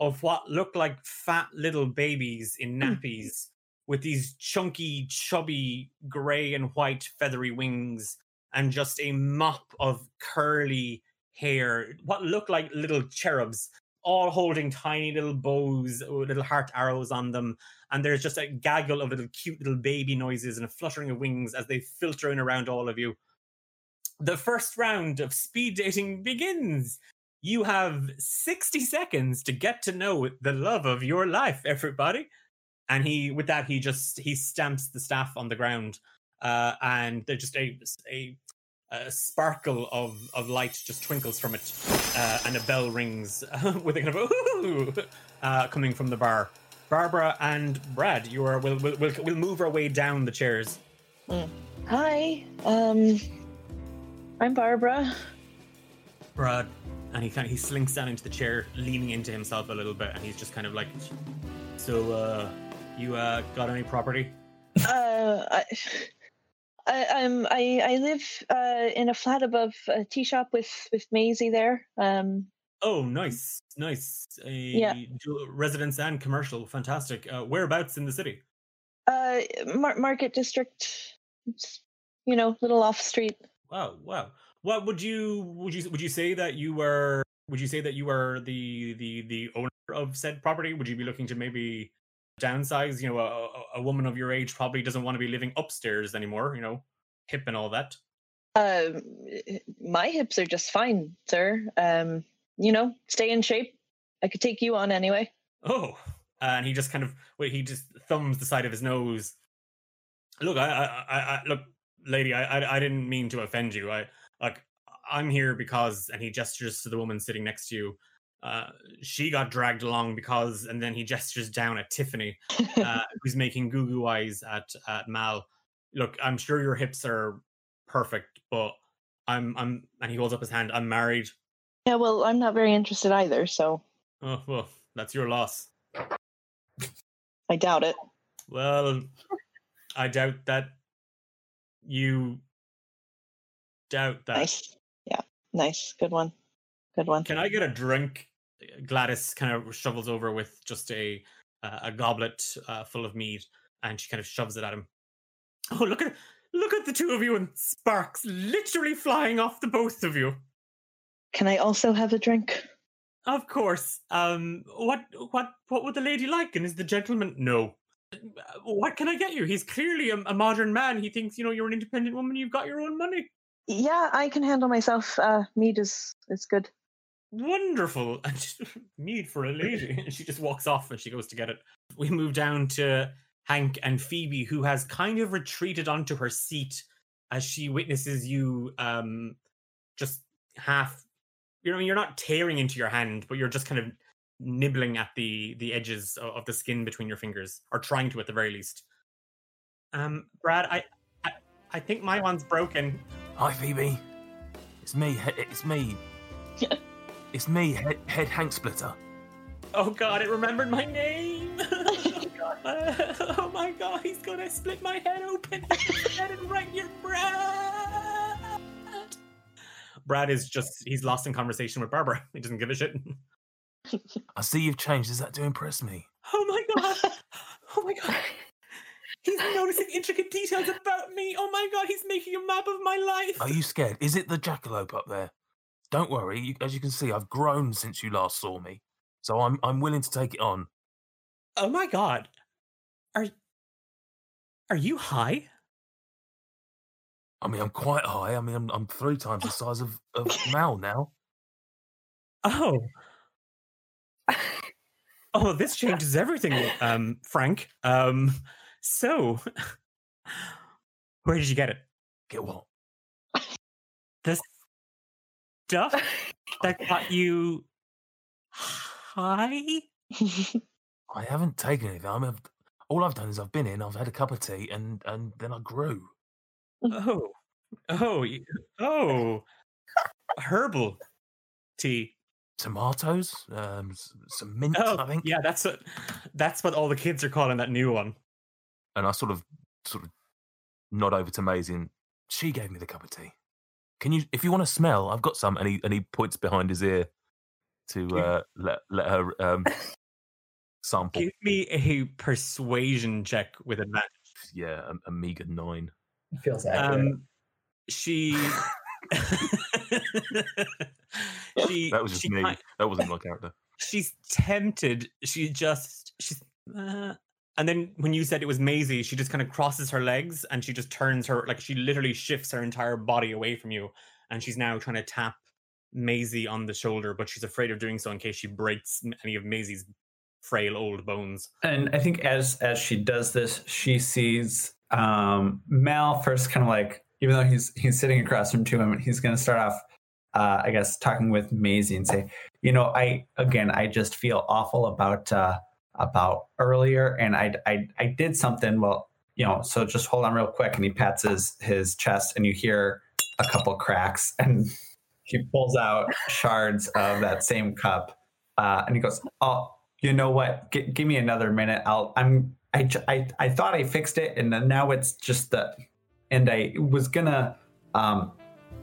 of what look like fat little babies in mm-hmm. nappies with these chunky chubby gray and white feathery wings and just a mop of curly hair, what look like little cherubs all holding tiny little bows with little heart arrows on them. And there's just a gaggle of little cute little baby noises and a fluttering of wings as they filter in around all of you. The first round of speed dating begins. You have 60 seconds to get to know the love of your life, everybody. And he, with that, he just he stamps the staff on the ground, uh, and there's just a a a sparkle of, of light just twinkles from it, uh, and a bell rings with a kind of ooh uh, coming from the bar. Barbara and Brad, you are we'll, we'll, we'll, we'll move our way down the chairs. Hi, um, I'm Barbara. Brad, and he kind of he slinks down into the chair, leaning into himself a little bit, and he's just kind of like, "So, uh, you uh, got any property?" Uh, I, I, I'm I I live uh in a flat above a tea shop with with Maisie there. Um, Oh, nice, nice. A Yeah. dual residence and commercial, fantastic. Uh, whereabouts in the city? uh, Mar- Market District. It's, you know, little off street. Wow, wow. What would you would you would you say that you were would you say that you were the the the owner of said property? Would you be looking to maybe downsize? You know, a, a- woman of your age probably doesn't want to be living upstairs anymore. You know, hip and all that. Um, my hips are just fine, sir. Um, you know, stay in shape. I could take you on anyway. Oh, and he just kind of wait. He just thumbs the side of his nose. Look, I, I, I, I look, lady. I, I, I didn't mean to offend you. I like, I'm here because, and he gestures to the woman sitting next to you. Uh, she got dragged along because, and then he gestures down at Tiffany, uh, who's making goo goo eyes at at Mal. Look, I'm sure your hips are perfect, but I'm, I'm, and he holds up his hand. I'm married. yeah, well, I'm not very interested either, so Oh well, that's your loss. I doubt it. Well, I doubt that you doubt that. Nice. Yeah, nice. Good one. Good one. Can I get a drink? Gladys kind of shovels over with just a uh, a goblet uh, full of mead, and she kind of shoves it at him. Oh, look at look at the two of you and sparks literally flying off the both of you. Can I also have a drink? Of course. Um, what what what would the lady like? And is the gentleman no? Uh, What can I get you? He's clearly a, a modern man. He thinks you know you're an independent woman. You've got your own money. Yeah, I can handle myself. Uh, mead is is good. Wonderful. And mead for a lady. And she just walks off and she goes to get it. We move down to Hank and Phoebe, who has kind of retreated onto her seat as she witnesses you um just half you know you're not tearing into your hand, but you're just kind of nibbling at the the edges of, of the skin between your fingers, or trying to at the very least. Um, Brad, I I, I think my one's broken. Hi, Phoebe. It's me. It's me. it's me, head, head Hank Splitter. Oh god, it remembered my name. oh, god. oh my god, he's gonna split my head open and right your Brad. Brad is just he's lost in conversation with Barbara. He doesn't give a shit. I see you've changed. Is that to impress me? Oh my god. Oh my god. He's noticing intricate details about me. Oh my god, he's making a map of my life. Are you scared? Is it the jackalope up there? Don't worry. You, as you can see, I've grown since you last saw me, so I'm I'm willing to take it on. Oh my god. Are Are you high? I mean, I'm quite high. I mean, I'm, I'm three times the size of, of Mal now. Oh. Oh, this changes everything, um, Frank. Um, so, where did you get it? Get what? The stuff that got you high? I haven't taken anything. I mean, I've, all I've done is I've been in, I've had a cup of tea, and and then I grew. Oh, oh, oh, herbal tea. Tomatoes, um, some mint, Oh, I think. yeah, that's what that's what all the kids are calling that new one. And I sort of sort of nod over to Maisie, and she gave me the cup of tea. Can you, if you want to smell, I've got some. And he and he points behind his ear to uh, let let her um, sample. Give me a persuasion check with advantage. Yeah, a, a meager nine. Feels accurate. Um, she. she That was just she me. ki- That wasn't my character. she's tempted. She just she's uh, and then when you said it was Maisie, she just kind of crosses her legs and she just turns her like she literally shifts her entire body away from you, and she's now trying to tap Maisie on the shoulder, but she's afraid of doing so in case she breaks any of Maisie's frail old bones. And I think as as she does this, she sees um, Mal first, kind of like even though he's he's sitting across from to him, he's going to start off, uh, I guess, talking with Maisie and say, you know, I again, I just feel awful about uh, about earlier, and I I I did something. Well, you know, so just hold on real quick, and he pats his his chest, and you hear a couple cracks, and he pulls out shards of that same cup, uh, and he goes, "Oh, you know what? G- give me another minute. I'll. I'm. I, I. I thought I fixed it, and now it's just the. And I was gonna. Um.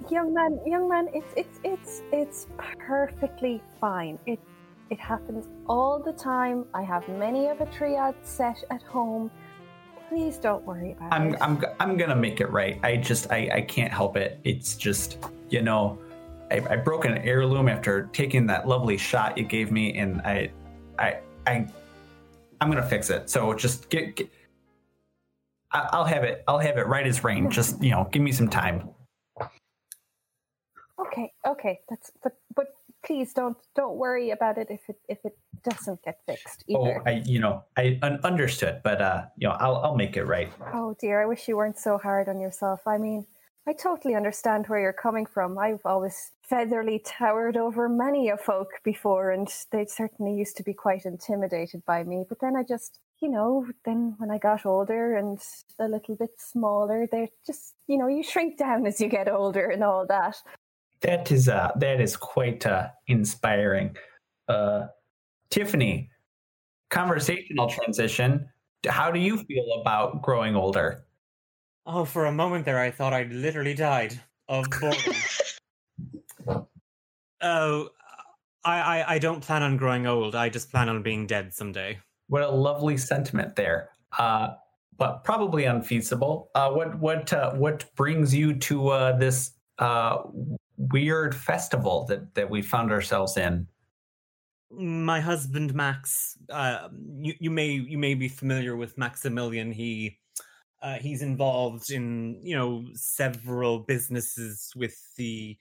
Young man, young man, it's it's it's it's perfectly fine. It it happens all the time. I have many of a triad set at home. Please don't worry about I'm. it. I'm. I'm gonna make it right. I just. I. I can't help it. It's just. You know. I, I broke an heirloom after taking that lovely shot you gave me, and I. I. I. I'm gonna fix it. So just get. get I- I'll have it. I'll have it right as rain. Just you know, give me some time. Okay, okay, that's but please don't don't worry about it if it if it doesn't get fixed either. Oh, either. I you know I un- understood, but uh, you know I'll I'll make it right. Oh dear, I wish you weren't so hard on yourself. I mean, I totally understand where you're coming from. I've always featherly towered over many a folk before, and they certainly used to be quite intimidated by me. But then I just, you know, then when I got older and a little bit smaller, they're just, you know, you shrink down as you get older and all that. That is uh that is quite uh inspiring. Uh, Tiffany, conversational transition. How do you feel about growing older? Oh, for a moment there, I thought I'd literally died of boredom. oh, I, I I don't plan on growing old. I just plan on being dead someday. What a lovely sentiment there. Uh, but probably unfeasible. Uh, what what uh, what brings you to uh, this uh, weird festival that that we found ourselves in? my husband Max, uh, you you may you may be familiar with Maximilian. He uh, he's involved in you know several businesses with the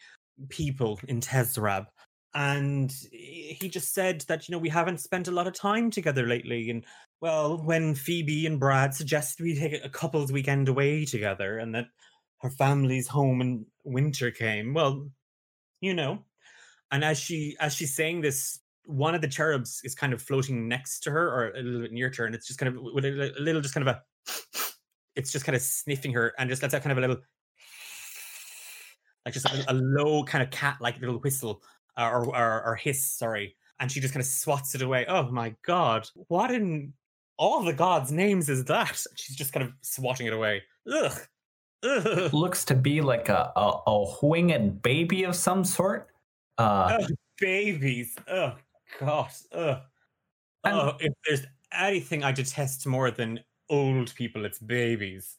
people in Tezrab, and he just said that you know we haven't spent a lot of time together lately, and well, when Phoebe and Brad suggested we take a couple's weekend away together, and that her family's home and Wintercame, well, you know. And as she as she's saying this, one of the cherubs is kind of floating next to her or a little bit near to her, and it's just kind of with a, a little, just kind of a, it's just kind of sniffing her and just lets out kind of a little, like just a, a low kind of cat like little whistle uh, or, or or hiss, sorry, and she just kind of swats it away. Oh my god, what in all the gods' names is that? She's just kind of swatting it away. Ugh. Ugh. Looks to be like a a, a winged baby of some sort. Uh, Oh, babies. Oh gosh. Ugh. Oh, if there's anything I detest more than old people, it's babies.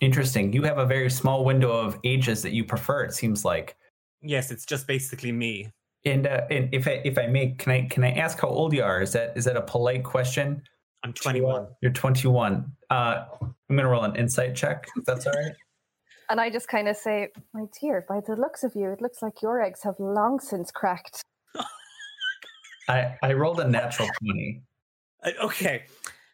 Interesting. You have a very small window of ages that you prefer. It seems like. Yes, it's just basically me. And, uh, and if I if I may, can I can I ask how old you are? Is that is that a polite question? I'm uh, 21. You're 21. Uh, I'm gonna roll an insight check. If that's all right. And I just kind of say, my dear, by the looks of you, it looks like your eggs have long since cracked. I I rolled a natural 20. Uh, okay,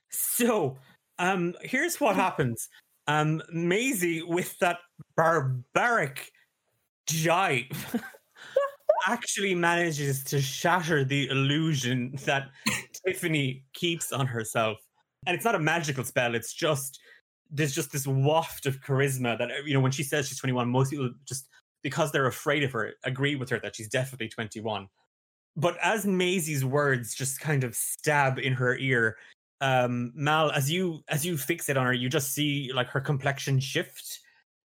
so um, here's what happens. Um, Maisie with that barbaric jive actually manages to shatter the illusion that Tiffany keeps on herself, and it's not a magical spell. It's just there's just this waft of charisma that you know when she says she's 21, most people just because they're afraid of her agree with her that she's definitely 21 but as Maisie's words just kind of stab in her ear, um, Mal, as you as you fix it on her, you just see like her complexion shift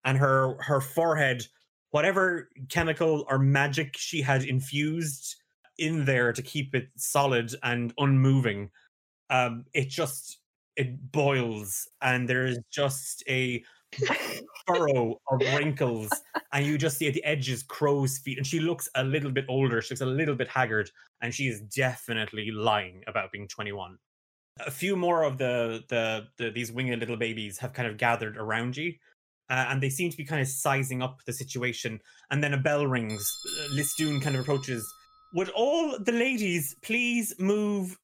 and her her forehead, whatever chemical or magic she had infused in there to keep it solid and unmoving, um, it just it boils and there is just a furrow of wrinkles, and you just see at the edges crow's feet. And she looks a little bit older. She looks a little bit haggard, and she is definitely lying about being 21. A few more of the the, the these winged little babies have kind of gathered around you, uh, and they seem to be kind of sizing up the situation. And then a bell rings. Uh, Listoon kind of approaches. Would all the ladies please move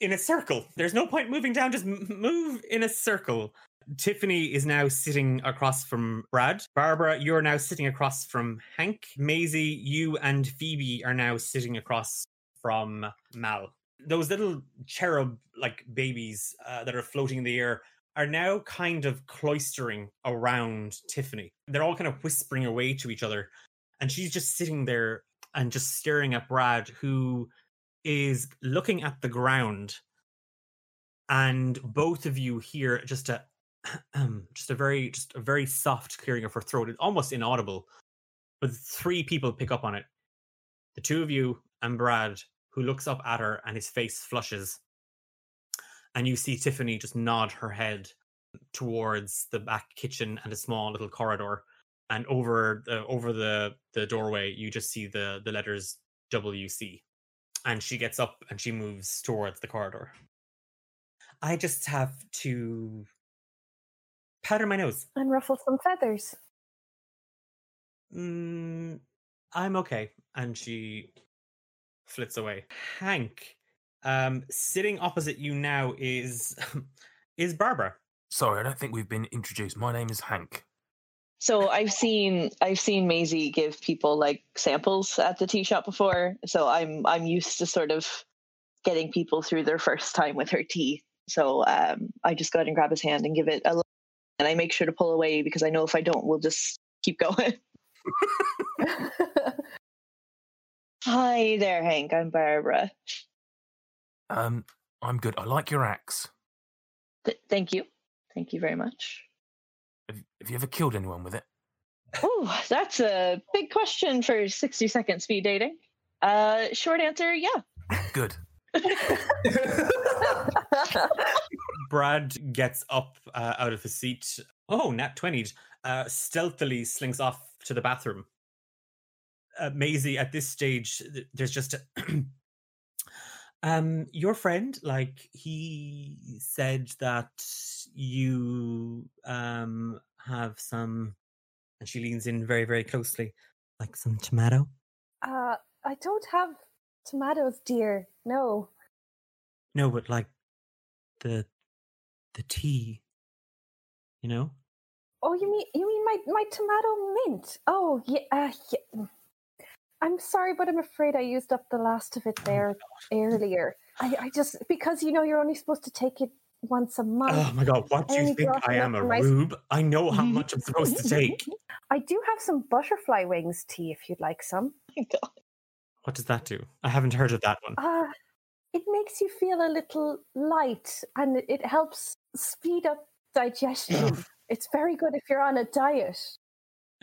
in a circle? There's no point moving down. Just move in a circle. Tiffany is now sitting across from Brad. Barbara, you're now sitting across from Hank. Maisie, you and Phoebe are now sitting across from Mal. Those little cherub like babies uh, that are floating in the air are now kind of cloistering around Tiffany. They're all kind of whispering away to each other. And she's just sitting there and just staring at Brad, who is looking at the ground. And both of you hear just a just a very just a very soft clearing of her throat. It's almost inaudible. But three people pick up on it. The two of you and Brad, who looks up at her and his face flushes. And you see Tiffany just nod her head towards the back kitchen and a small little corridor. And over the over the the doorway, you just see the the letters WC. And she gets up and she moves towards the corridor. I just have to powder my nose. And ruffle some feathers. Mm, I'm okay. And she flits away. Hank, um, sitting opposite you now is is Barbara. Sorry, I don't think we've been introduced. My name is Hank. So I've seen I've seen Maisie give people like samples at the tea shop before. So I'm I'm used to sort of getting people through their first time with her tea. So um, I just go ahead and grab his hand and give it a little, and I make sure to pull away because I know if I don't, we'll just keep going. Hi there, Hank. I'm Barbara. Um, I'm good. I like your axe. Th- thank you. Thank you very much. Have, have you ever killed anyone with it? Oh, that's a big question for 60 second speed dating. Uh, short answer, yeah. Good. Brad gets up uh, out of his seat. Oh, nat 20 uh, stealthily slinks off to the bathroom. Uh, Maisie, at this stage, th- there's just a um your friend like he said that you um have some and she leans in very very closely like some tomato uh, I don't have tomatoes, dear. No. no but like the the tea you know Oh, you mean you mean my my tomato mint? Oh, yeah. Uh, yeah. I'm sorry, but I'm afraid I used up the last of it there earlier. I, I just because you know you're only supposed to take it once a month. oh my god what do you think i am a for rube i know how much i'm supposed to take I do have some butterfly wings tea if you'd like some. my God. what does that do i haven't heard of that one Uh, it makes you feel a little light and it- it helps speed up digestion. it's very good if you're on a diet.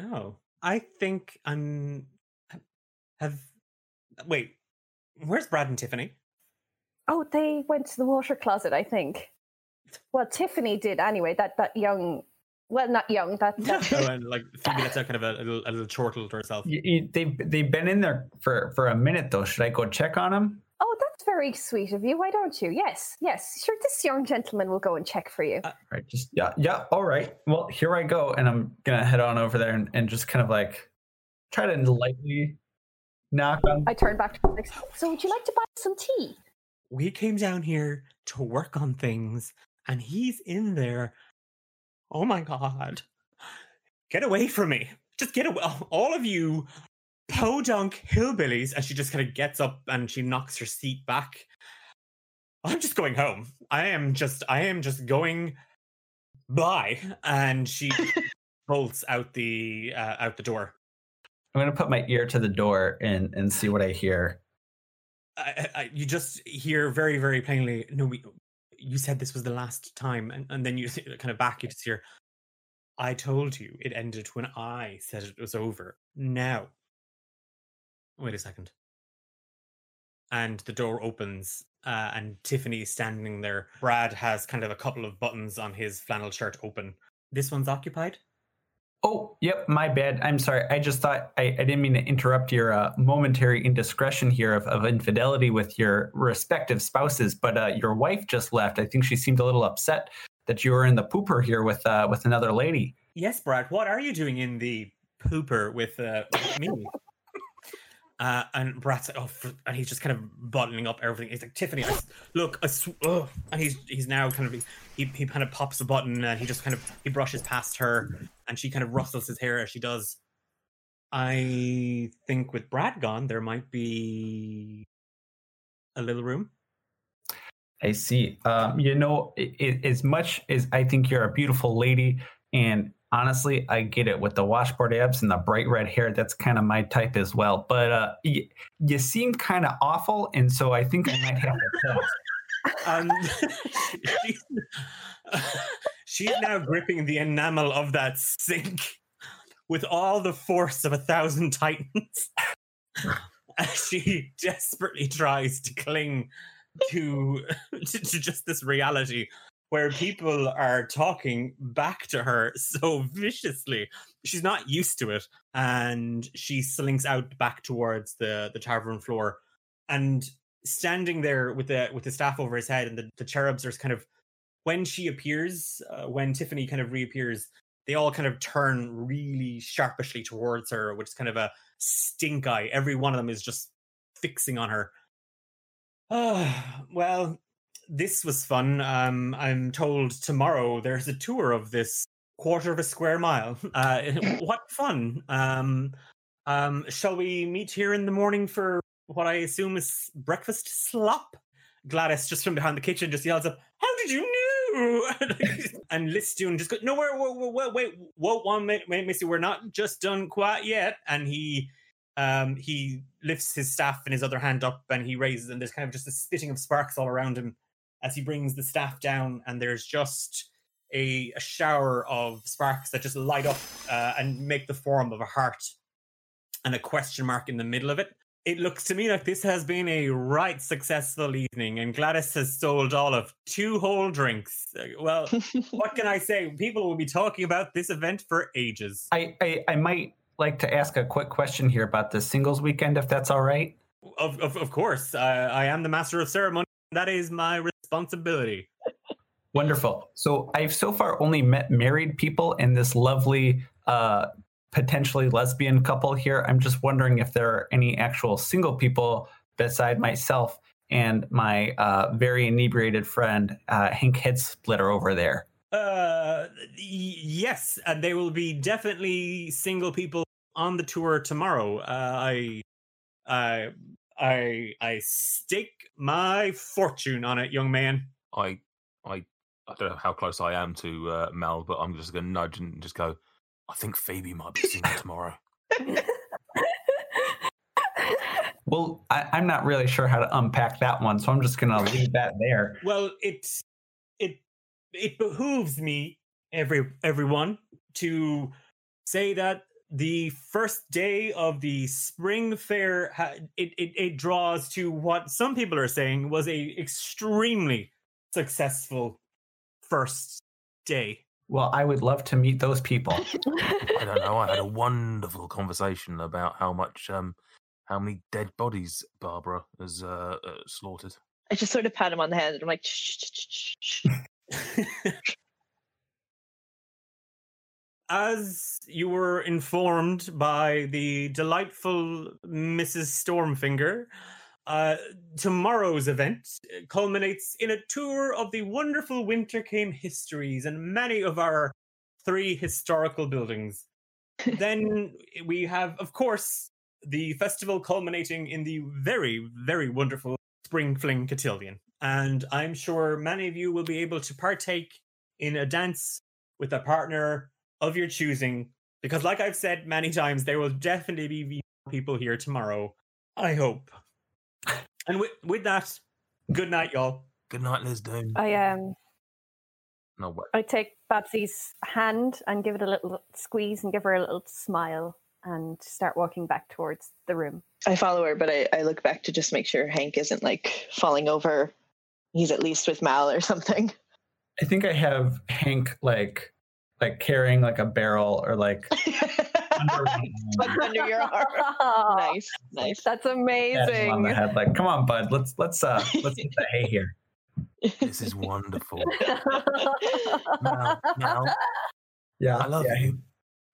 Oh, I think I'm. Have wait, where's Brad and Tiffany? Oh, they went to the water closet, I think. Well, Tiffany did anyway. That that young, well, not young. That, that oh, and like Phoebe lets out kind of a, a little, a little chortle to herself. You, you, they've they've been in there for for a minute though. Should I go check on them? oh, that's very sweet of you. Why don't you? Yes, yes. Sure, this young gentleman will go and check for you. Right, just yeah, yeah. All right. Well, here I go, and I'm gonna head on over there and, and just kind of like try to lightly knock on. I turn back to Alex. So, would you like to buy some tea? We came down here to work on things, and he's in there. Oh my god! Get away from me! Just get away! All of you podunk hillbillies! And she just kind of gets up and she knocks her seat back. I'm just going home. I am just. I am just going. Bye. And she bolts out the uh, out the door. I'm gonna put my ear to the door and and see what I hear. I, I, you just hear very, very plainly. No, we. You said this was the last time, and, and then you kind of back. You just hear. I told you it ended when I said it was over. Now. Wait a second. And the door opens, uh, and Tiffany is standing there. Brad has kind of a couple of buttons on his flannel shirt open, This one's occupied. Oh, yep, my bad. I'm sorry. I just thought I, I didn't mean to interrupt your uh, momentary indiscretion here of, of infidelity with your respective spouses, but uh, your wife just left. I think she seemed a little upset that you were in the pooper here with uh, with another lady. Yes, Brad. What are you doing in the pooper with, uh, with me? Uh, and Brad's like, oh, and he's just kind of bottling up everything. He's like, Tiffany, I, look, I sw- oh. and he's he's now kind of he he kind of pops a button and he just kind of he brushes past her, and she kind of rustles his hair as she does. I think with Brad gone, there might be a little room. I see. Um, you know, as much as I think you're a beautiful lady, and honestly, I get it with the washboard abs and the bright red hair. That's kind of my type as well. But uh, y- you seem kind of awful, and so I think I might have to. Um, she's, she's now gripping the enamel of that sink with all the force of a thousand titans as she desperately tries to cling to, to, to just this reality where people are talking back to her so viciously. She's not used to it, and she slinks out back towards the the tavern floor, and standing there with the with the staff over his head, and the, the cherubs are kind of when she appears, uh, when Tiffany kind of reappears, they all kind of turn really sharpishly towards her, which is kind of a stink eye. Every one of them is just fixing on her. Oh, well, this was fun. Um, I'm told tomorrow there's a tour of this quarter of a square mile. Uh, what fun! Um, um, shall we meet here in the morning for what I assume is breakfast slop? Gladys, just from behind the kitchen, just yells up, "How did you know?" and Listoon just goes, "No, wait, wait, wait, wait, whoa, one minute, wait, Missy, we're not just done quite yet." And he, um, he lifts his staff in his other hand up, and he raises, and there's kind of just a spitting of sparks all around him as he brings the staff down, and there's just a, a shower of sparks that just light up uh, and make the form of a heart and a question mark in the middle of it. It looks to me like this has been a right successful evening, and Gladys has sold all of two whole drinks. Uh, Well, what can I say? People will be talking about this event for ages. I, I I might like to ask a quick question here about the singles weekend, if that's all right. Of, of, of course, I, I am the master of ceremony. That is my responsibility. Wonderful. So I've so far only met married people in this lovely, uh, potentially lesbian couple here. I'm just wondering if there are any actual single people beside myself and my uh, very inebriated friend uh, Hank Headsplitter over there. Uh, yes, and there will be definitely single people on the tour tomorrow. Uh, I, I, I, I stake my fortune on it, young man. I, I, I don't know how close I am to uh, Mel, but I'm just going to nudge and just go. I think Phoebe might be singing tomorrow. Well, I, I'm not really sure how to unpack that one, so I'm just going to leave that there. Well, it's it, it behooves me, every everyone, to say that the first day of the spring fair ha- it, it it draws to what some people are saying was a extremely successful first day Well, I would love to meet those people. I don't know. I had a wonderful conversation about how much, um, how many dead bodies Barbara has uh, uh, slaughtered. I just sort of pat him on the head and I'm like, shh, shh, shh, shh, shh. as you were informed by the delightful Mrs. Stormfinger, uh, tomorrow's event culminates in a tour of the wonderful Wintercame histories and many of our three historical buildings. then we have, of course, the festival culminating in the very, very wonderful Spring Fling Cotillion. And I'm sure many of you will be able to partake in a dance with a partner of your choosing. Because, like I've said many times, there will definitely be people here tomorrow. I hope. And with, with that, good night, y'all. Good night, Liz Doom. I um No, wait. I take Babsy's hand and give it a little squeeze and give her a little smile and start walking back towards the room. I follow her, but I, I look back to just make sure Hank isn't like falling over. He's at least with Mal or something. I think I have Hank like like carrying like a barrel or like under arm. under your arm. Nice. Nice, nice. That's Pat him on amazing. the head, like, come on, bud, let's let's uh let's get the hay here. This is wonderful. Now, now, Yeah, I love yeah. you.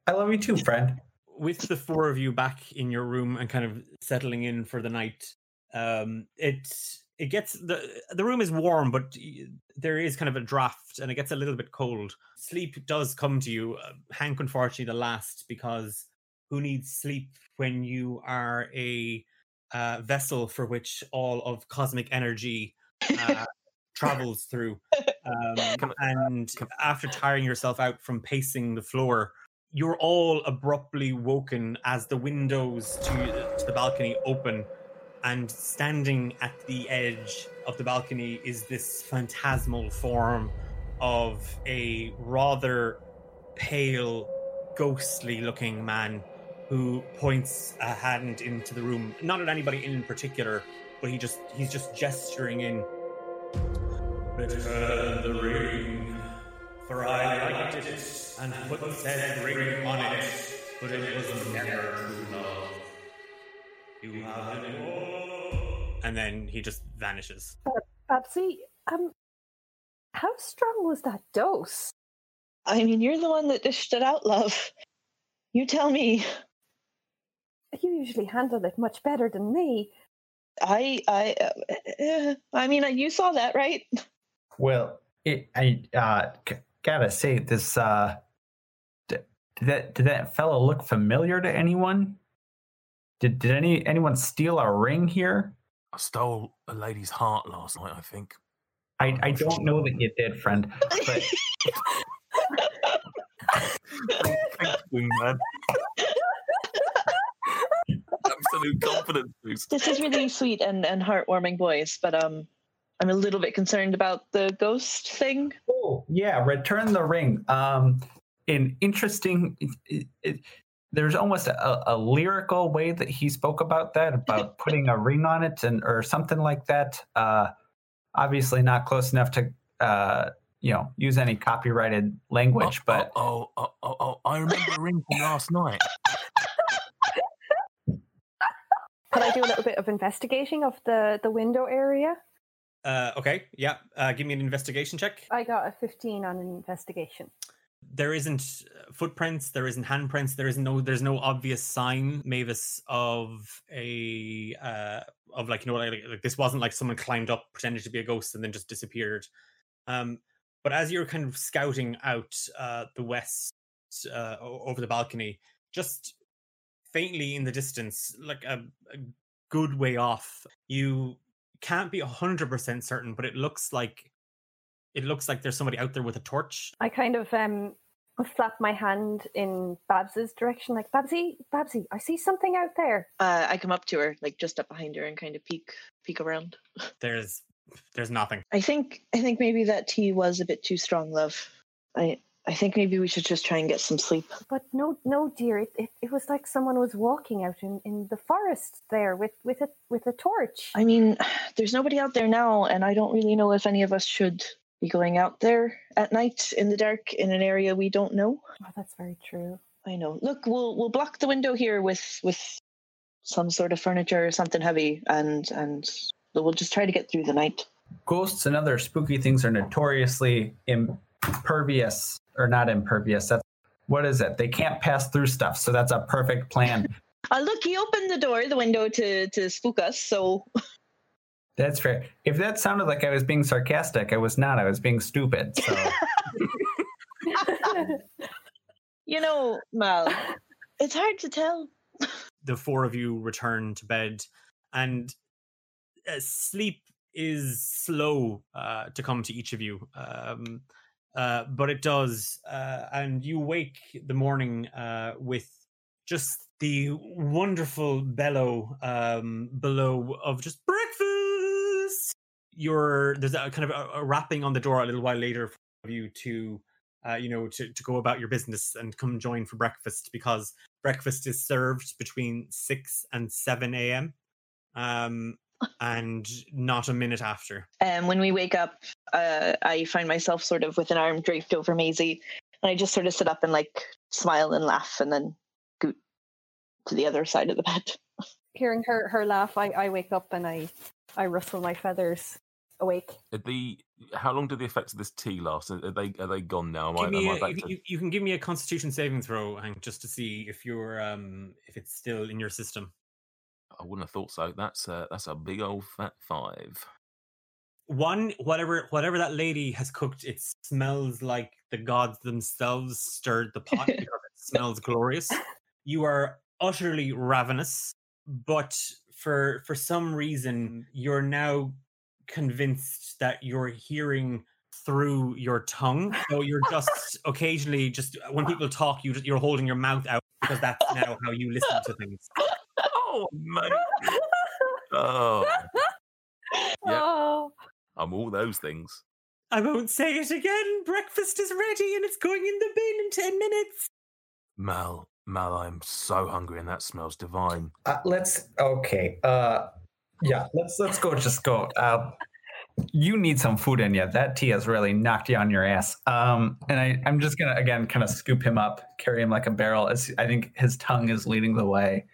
I love you too, friend. with the four of you back in your room and kind of settling in for the night um it it gets the the room is warm but there is kind of a draft and it gets a little bit cold. Sleep does come to you uh, hank unfortunately the last because who needs sleep when you are a uh, vessel for which all of cosmic energy uh, travels through? Um, and after tiring yourself out from pacing the floor you're all abruptly woken as the windows to, to the balcony open and standing at the edge of the balcony is this phantasmal form of a rather pale ghostly looking man who points a hand into the room not at anybody in particular but he just he's just gesturing in return the ring for I liked it and put said ring on it, but it was never true love. You have it all. And then he just vanishes. Babsy, um, how strong was that dose? I mean, you're the one that dished it out, love. You tell me. You usually handle it much better than me. I, I, uh, uh, I mean, uh, you saw that, right? Well, it, I uh, g- gotta say this. Uh, d- did that did that fellow look familiar to anyone? Did did any anyone steal a ring here? I stole a lady's heart last night, I think. I, I don't know that you did, friend. But Thanks, wingman. Absolute confidence boost. this is really sweet and, and heartwarming voice, but um, I'm a little bit concerned about the ghost thing. oh yeah, return the ring. Um, an interesting. It, it, it, there's almost a, a lyrical way that he spoke about that, about putting a ring on it, and or something like that. Uh, obviously not close enough to uh, you know use any copyrighted language, oh, but oh, oh, oh, oh, oh, I remember a ring from last night. Could I do a little bit of investigating of the, the window area? Uh, okay, yeah. Uh, give me an investigation check. I got a 15 on an investigation. There isn't uh, footprints. There isn't handprints. There is no. There's no obvious sign, Mavis, of a uh, of like you know like, like this wasn't like someone climbed up pretended to be a ghost and then just disappeared. Um, but as you're kind of scouting out uh, the west uh, over the balcony, just faintly in the distance, like a, a good way off, you can't be hundred percent certain, but it looks like it looks like there's somebody out there with a torch. I kind of um flap my hand in Babs's direction, like Babsy, Babsy, I see something out there. Uh, I come up to her, like just up behind her, and kind of peek peek around. There's there's nothing. I think I think maybe that tea was a bit too strong, love. I I think maybe we should just try and get some sleep. But no, no, dear, it, it, it was like someone was walking out in, in the forest there with with a with a torch. I mean, there's nobody out there now, and I don't really know if any of us should be going out there at night in the dark in an area we don't know. Oh, that's very true. I know. Look, we'll we'll block the window here with with some sort of furniture or something heavy, and and we'll just try to get through the night. ghosts and other spooky things are notoriously impervious or not impervious. That's what is it? They can't pass through stuff, so that's a perfect plan. Uh, look, he opened the door, the window to to spook us. So That's fair. If that sounded like I was being sarcastic, I was not. I was being stupid. So you know, Mal, it's hard to tell. the four of you return to bed and uh, sleep is slow uh, to come to each of you um, uh, but it does uh, and you wake the morning uh, with just the wonderful bellow um, below of just breakfast you're there's a kind of a, a rapping on the door a little while later for you to uh, you know to, to go about your business and come join for breakfast because breakfast is served between 6 and 7 a.m um and not a minute after And when we wake up, uh, I find myself sort of with an arm draped over Maisie, And I just sort of sit up and like smile and laugh and then go to the other side of the bed. Hearing her her laugh, I, I wake up and I I rustle my feathers awake. Are The how long do the effects of this tea last? Are they are they gone now? Am I, am I a, back you, to- you can give me a Constitution saving throw, Hank, just to see if you're um if it's still in your system. I wouldn't have thought so. That's a, that's a big old fat five. One, whatever whatever that lady has cooked, it smells like the gods themselves stirred the pot because it smells glorious. You are utterly ravenous, but for for some reason you're now convinced that you're hearing through your tongue. So you're just occasionally just when people talk, you just you're holding your mouth out because that's now how you listen to things. Oh my! Oh, Yeah. Oh, I'm all those things. I won't say it again. Breakfast is ready and it's going in the bin in ten minutes. Mal, Mal, I'm so hungry and that smells divine. Uh, let's okay. Uh, yeah, let's let's go. Just go. Uh, you need some food in you. That tea has really knocked you on your ass. Um, and I I'm just gonna again kind of scoop him up, carry him like a barrel. As I think his tongue is leading the way.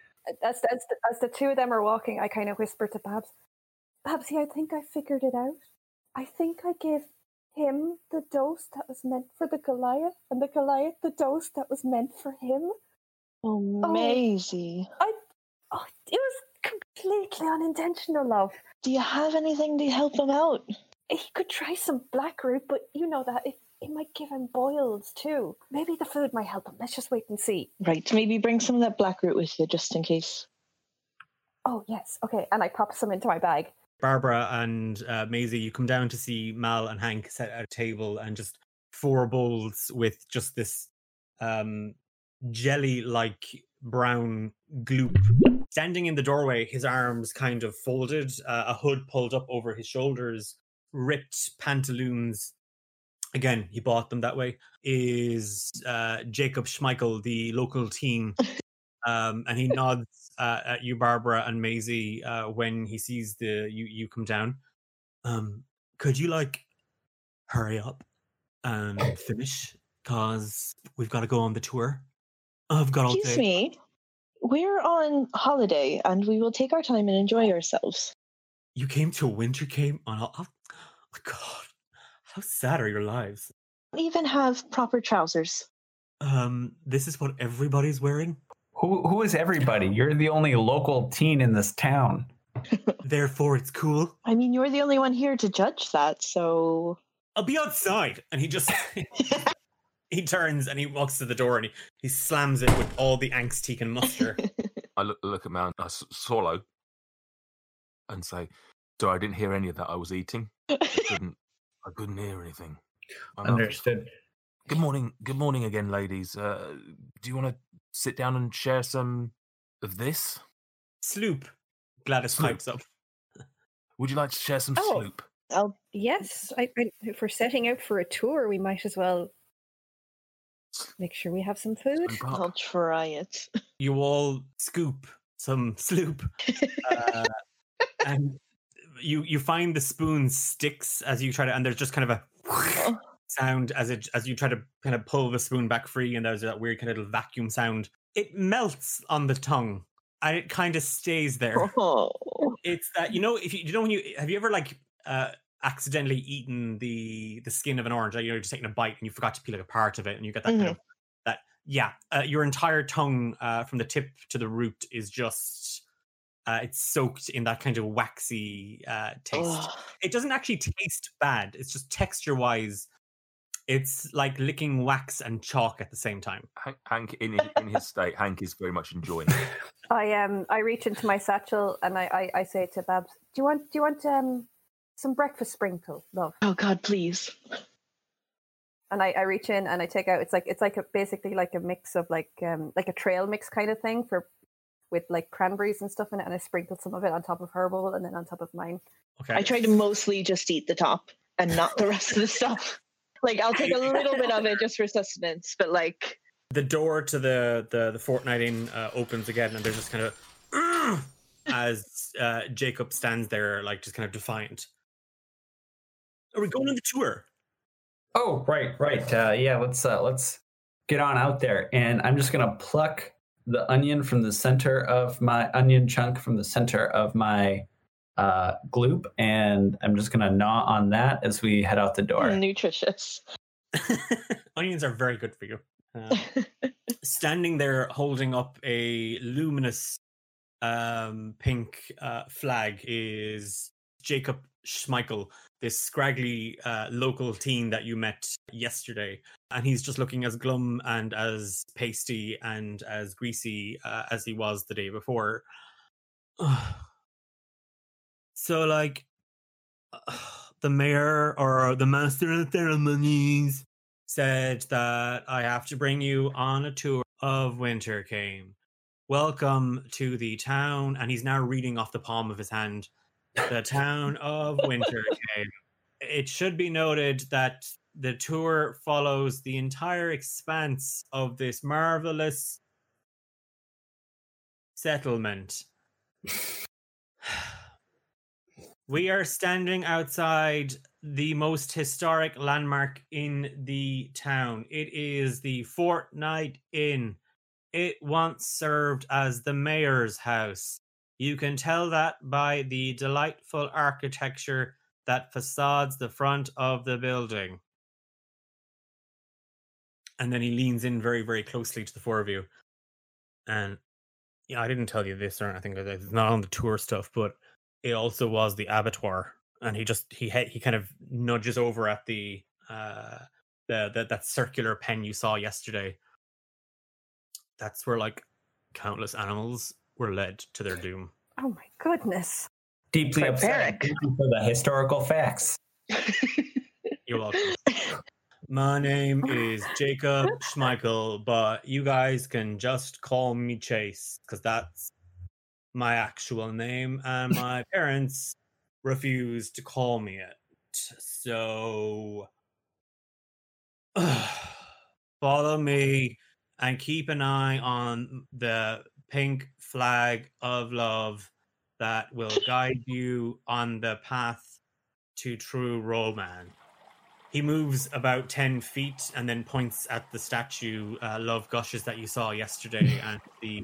as, as, the, as the two of them are walking, I kind of whisper to Babs, Babsy, I think I figured it out. I think I gave him the dose that was meant for the Goliath, and the Goliath the dose that was meant for him. Oh, Maisie. I, oh, it was completely unintentional, love. Do you have anything to help him out? He could try some black root, but you know that it, it might give him boils too. Maybe the food might help him. Let's just wait and see. Right, maybe bring some of that black root with you just in case. Oh yes, okay. And I pop some into my bag. Barbara and uh, Maisie, you come down to see Mal and Hank set at a table and just four bowls with just this um, jelly-like brown gloop. Standing in the doorway, his arms kind of folded, uh, a hood pulled up over his shoulders, ripped pantaloons. Again, he bought them that way. Is uh, Jacob Schmeichel, the local team, um, and he nods uh, at you, Barbara and Maisie, uh, when he sees the you you come down. Um, could you like hurry up and finish? Cause we've got to go on the tour. I've got all Excuse day. me. We're on holiday and we will take our time and enjoy ourselves. You came to a winter camp on. Oh, oh my God, how sad are your lives? We even have proper trousers. Um, this is what everybody's wearing. Who who is everybody? You're the only local teen in this town. Therefore, it's cool. I mean, you're the only one here to judge that, so. I'll be outside. And he just he turns and he walks to the door and he, he slams it with all the angst he can muster. I look, look at Mal, I s- swallow, and say, "Sorry, I didn't hear any of that. I was eating. I couldn't. I couldn't hear anything." My mouth was Understood. Good morning. Good morning again, ladies. Uh, do you want to sit down and share some of this? Sloop. Gladys Sloop. pipes up. Would you like to share some Oh. sloop? Oh yes, I, I, if we're setting out for a tour, we might as well make sure we have some food. I'll try it. You all scoop some sloop. Uh, and you you find the spoon sticks as you try to and there's just kind of a sound as it as you try to kind of pull the spoon back free and there's that weird kind of little vacuum sound. It melts on the tongue and it kind of stays there. Oh. it's that you know if you, you know when you have you ever like uh accidentally eaten the the skin of an orange. You know you're just taking a bite and you forgot to peel like a part of it and you get that kind of that yeah uh, your entire tongue uh from the tip to the root is just uh it's soaked in that kind of waxy uh taste. Ugh. it doesn't actually taste bad. It's just texture wise it's like licking wax and chalk at the same time. Hank, Hank in, his- in his state, Hank is very much enjoying it. I um I reach into my satchel and I, I, I say to Babs, "Do you want do you want um some breakfast sprinkle, love?" Oh, God, please. And I, I reach in and I take out. It's like it's like a, basically like a mix of like um like a trail mix kind of thing for with like cranberries and stuff in it, and I sprinkle some of it on top of her bowl and then on top of mine. okay I try to mostly just eat the top and not the rest of the stuff. Like, I'll take a little bit of it just for sustenance, but like, the door to the the the Fortnight Inn uh, opens again, and there's just kind of as uh, Jacob stands there, like just kind of defiant. Are we going on the tour? Oh, right, right. Uh, yeah, let's uh, let's get on out there, and I'm just gonna pluck the onion from the center of my onion chunk from the center of my uh, gloop, and I'm just gonna gnaw on that as we head out the door. Nutritious. Onions are very good for you. Uh, standing there holding up a luminous um, pink uh, flag is Jacob Schmeichel, this scraggly uh, local teen that you met yesterday. And he's just looking as glum and as pasty and as greasy uh, as he was the day before. so, like, the mayor or the master of ceremonies said that I have to bring you on a tour of Wintercame. Welcome to the town. And he's now reading off the palm of his hand the town of Wintercame. It should be noted that the tour follows the entire expanse of this marvelous settlement. we are standing outside the most historic landmark in the town. It is the Fortnight Inn. It once served as the mayor's house. You can tell that by the delightful architecture that facades the front of the building. And then he leans in very, very closely to the four of you. And yeah, I didn't tell you this or anything. It's not on the tour stuff, but it also was the abattoir. And he just he he kind of nudges over at the uh the, the that circular pen you saw yesterday. That's where like countless animals were led to their doom. Oh my goodness. Deeply upset for the historical facts. You're welcome. My name is Jacob Schmeichel, but you guys can just call me Chase because that's my actual name, and my parents refused to call me it. So follow me and keep an eye on the pink flag of love that will guide you on the path to true romance. He moves about 10 feet and then points at the statue, uh, Love Gushes, that you saw yesterday, and the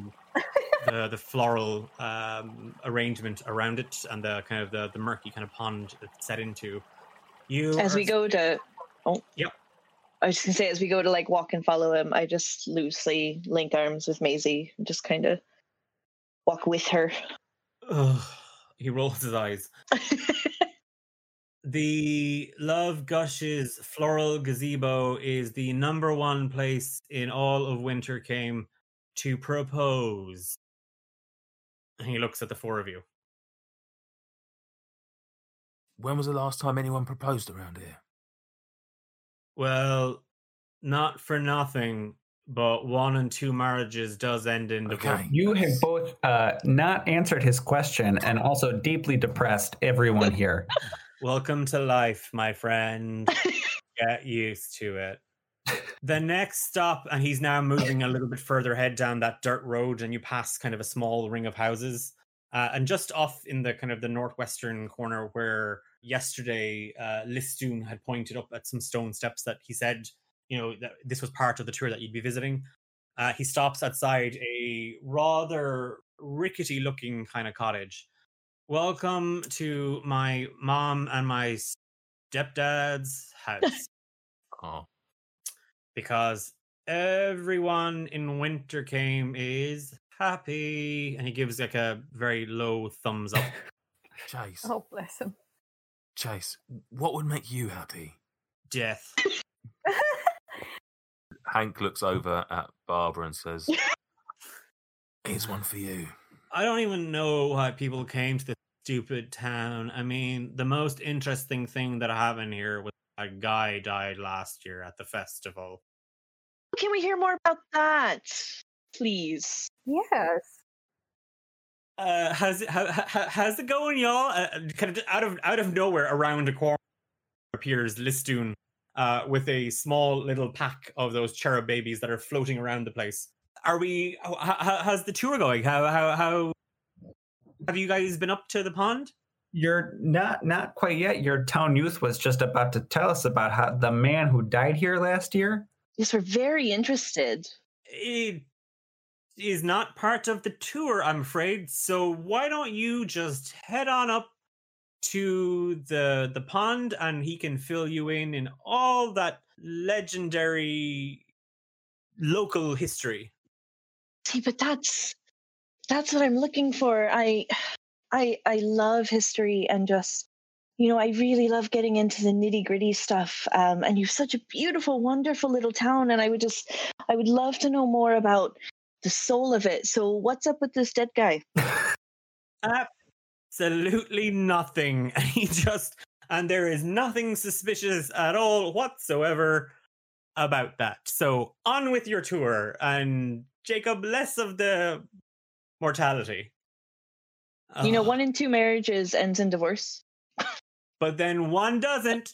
the, the floral um, arrangement around it and the kind of the, the murky kind of pond it's set into. You As are we go to, oh, Yep. I was just gonna say, as we go to like walk and follow him, I just loosely link arms with Maisie and just kind of walk with her. Ugh, he rolls his eyes. The Love Gushes floral gazebo is the number one place in all of Wintercame to propose. And he looks at the four of you. When was the last time anyone proposed around here? Well, not for nothing, but one and two marriages does end in divorce. Okay. You have both uh, not answered his question and also deeply depressed everyone here. Welcome to life, my friend. Get used to it. The next stop, and he's now moving a little bit further ahead down that dirt road, and you pass kind of a small ring of houses. Uh, and just off in the kind of the northwestern corner where yesterday uh, Listoon had pointed up at some stone steps that he said, you know, that this was part of the tour that you'd be visiting. Uh, he stops outside a rather rickety looking kind of cottage. Welcome to my mom and my stepdad's house Oh, because everyone in Wintercame is happy and he gives like a very low thumbs up Chase, Oh, bless him. Chase, what would make you happy? death Hank looks over at Barbara and says, "Here's one for you." i don't even know why people came to this stupid town i mean the most interesting thing that happened here was a guy died last year at the festival Can we hear more about that, please? Yes. Uh how's it how, how, how's it going y'all uh, kind of out of out of nowhere around a corner appears listoon uh with a small little pack of those cherub babies that are floating around the place are we how, how, how's the tour going how how how have you guys been up to the pond You're not not quite yet. Your town youth was just about to tell us about how the man who died here last year. Yes, we're very interested. It is not part of the tour, I'm afraid. So why don't you just head on up to the the pond and he can fill you in in all that legendary local history. See, but that's that's what I'm looking for. I I I love history and just you know, I really love getting into the nitty gritty stuff. Um, and you've such a beautiful, wonderful little town, and I would just, I would love to know more about the soul of it. So, what's up with this dead guy? Absolutely nothing. And he just, and there is nothing suspicious at all whatsoever about that. So, on with your tour, and Jacob, less of the mortality. You know, one in two marriages ends in divorce. but then one doesn't.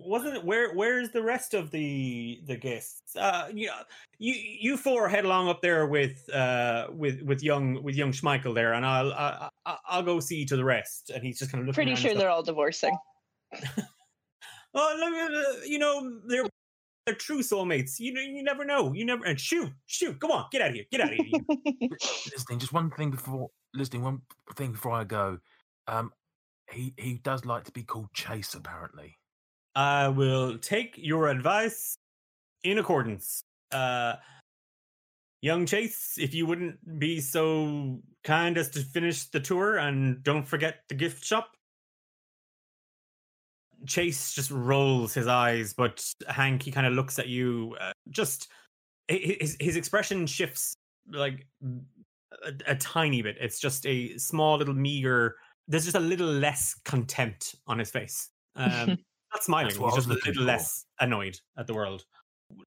Wasn't it? Where Where's the rest of the the guests? Uh, you you you four head along up there with uh with with young with young Schmeichel there, and I'll I, I- I'll go see to the rest. And he's just kind of looking. Pretty sure they're all divorcing. Oh, look you know they're they're true soulmates. You know you never know. You never and shoot shoot. Come on, get out of here. Get out of here. listening, just one thing before listening, one thing before I go. Um, he he does like to be called Chase, apparently. I will take your advice in accordance. Uh, young Chase, if you wouldn't be so kind as to finish the tour and don't forget the gift shop. Chase just rolls his eyes, but Hank, he kind of looks at you. Uh, just his his expression shifts like a, a tiny bit. It's just a small little meager. There's just a little less contempt on his face. Um, not smiling. He's just a little for. less annoyed at the world.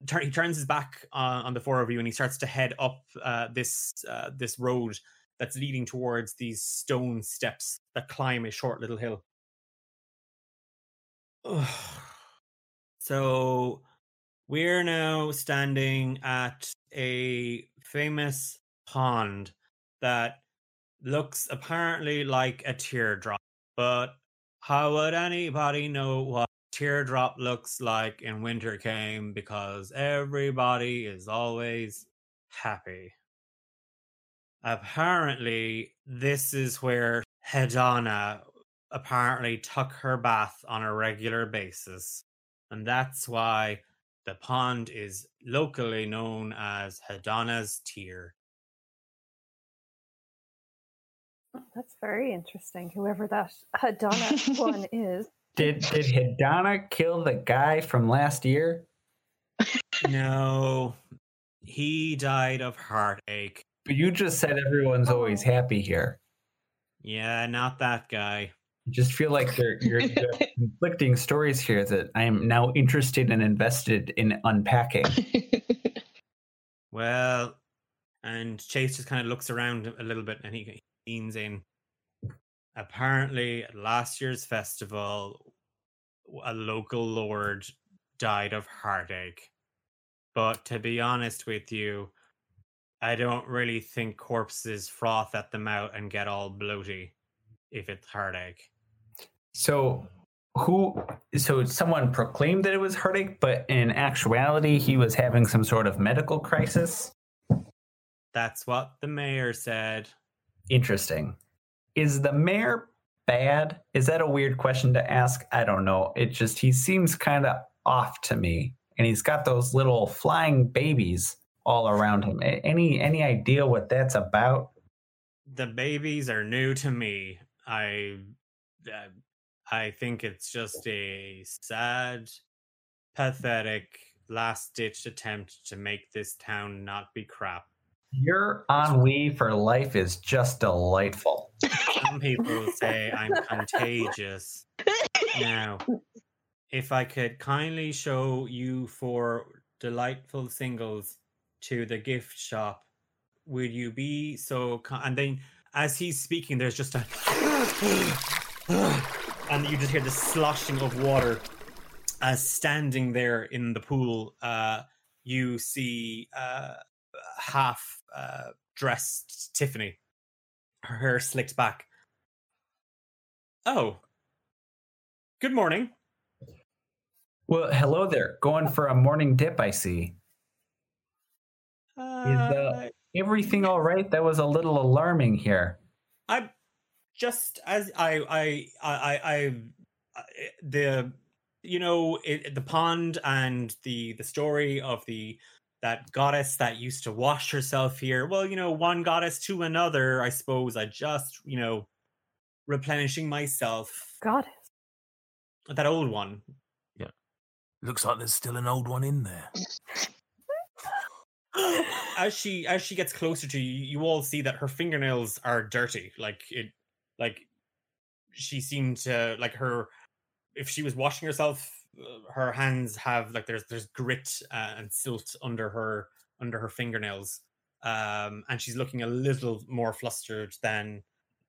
Tur- He turns his back on, on the four of you and he starts to head up uh, this uh, this road that's leading towards these stone steps that climb a short little hill. so we're now standing at a famous pond that looks apparently like a teardrop, but how would anybody know what teardrop looks like in Wintercame because everybody is always happy. Apparently, this is where Hedana apparently took her bath on a regular basis, and that's why the pond is locally known as Hedana's Tear. Oh, that's very interesting. Whoever that Hadonna one is. Did did Hidana kill the guy from last year? No, he died of heartache. But you just said everyone's always oh. happy here. Yeah, not that guy. I just feel like there you're, you're conflicting stories here that I am now interested and invested in unpacking. Well, and Chase just kind of looks around a little bit and he he in. Apparently, at last year's festival, a local lord died of heartache. But to be honest with you, I don't really think corpses froth at the mouth and get all bloaty if it's heartache. So who so someone proclaimed that it was heartache, but in actuality he was having some sort of medical crisis? That's what the mayor said. Interesting. Is the mayor bad? Is that a weird question to ask? I don't know. It just he seems kind of off to me. And he's got those little flying babies all around him. Any any idea what that's about? the babies are new to me. I, I think it's just a sad, pathetic, last-ditch attempt to make this town not be crap. Your ennui for life is just delightful. Some people say I'm contagious. Now, if I could kindly show you four delightful singles to the gift shop, would you be so? And then, as he's speaking, there's just a. and you just hear the sloshing of water. As standing there in the pool, uh, you see uh, half uh, dressed Tiffany, her hair slicked back. Oh, good morning. Well, hello there. Going for a morning dip, I see. Uh, uh, Everything all right? That was a little alarming here. I just as I I I I, I the you know it, the pond and the the story of the that goddess that used to wash herself here. Well, you know, one goddess to another. I suppose I just you know replenishing myself. Goddess. That old one. Yeah. Looks like there's still an old one in there. as she as she gets closer to you, you all see that her fingernails are dirty. Like it, like she seemed to like her. If she was washing herself, her hands have like there's there's grit uh, and silt under her under her fingernails, um, and she's looking a little more flustered than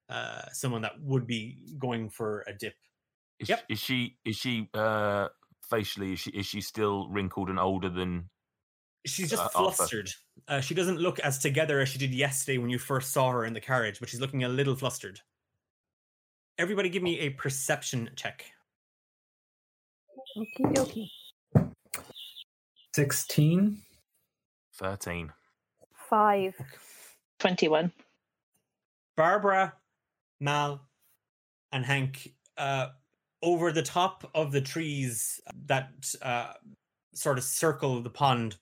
uh, someone that would be going for a dip. Is, Yep. is she is she uh facially is she is she still wrinkled and older than She's just Uh, flustered. Uh, she doesn't look as together as she did yesterday when you first saw her in the carriage, but she's looking a little flustered. Everybody, give me a perception check. Okie dokie. 16? 13? Five. 21. Barbara, Mal, and Hank, uh, over the top of the trees that uh, sort of circle the pond,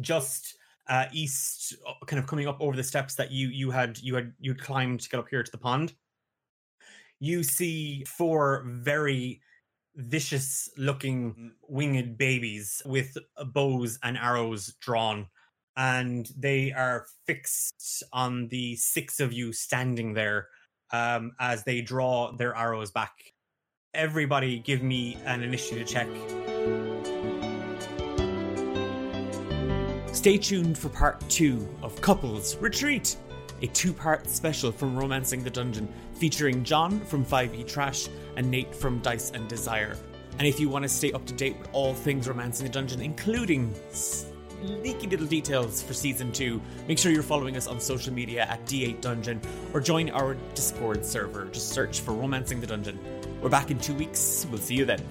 just uh, east, uh, kind of coming up over the steps that you you had you had you had climbed to get up here to the pond. You see four very vicious looking winged babies with bows and arrows drawn and they are fixed on the six of you standing there um, as they draw their arrows back. Everybody, give me an initiative check. Stay tuned for part two of Couples Retreat, a two part special from Romancing the Dungeon featuring John from 5e Trash and Nate from Dice and Desire. And if you want to stay up to date with all things Romancing the Dungeon, including sneaky little details for season two, make sure you're following us on social media at D8 Dungeon or join our Discord server. Just search for Romancing the Dungeon. We're back in two weeks. We'll see you then.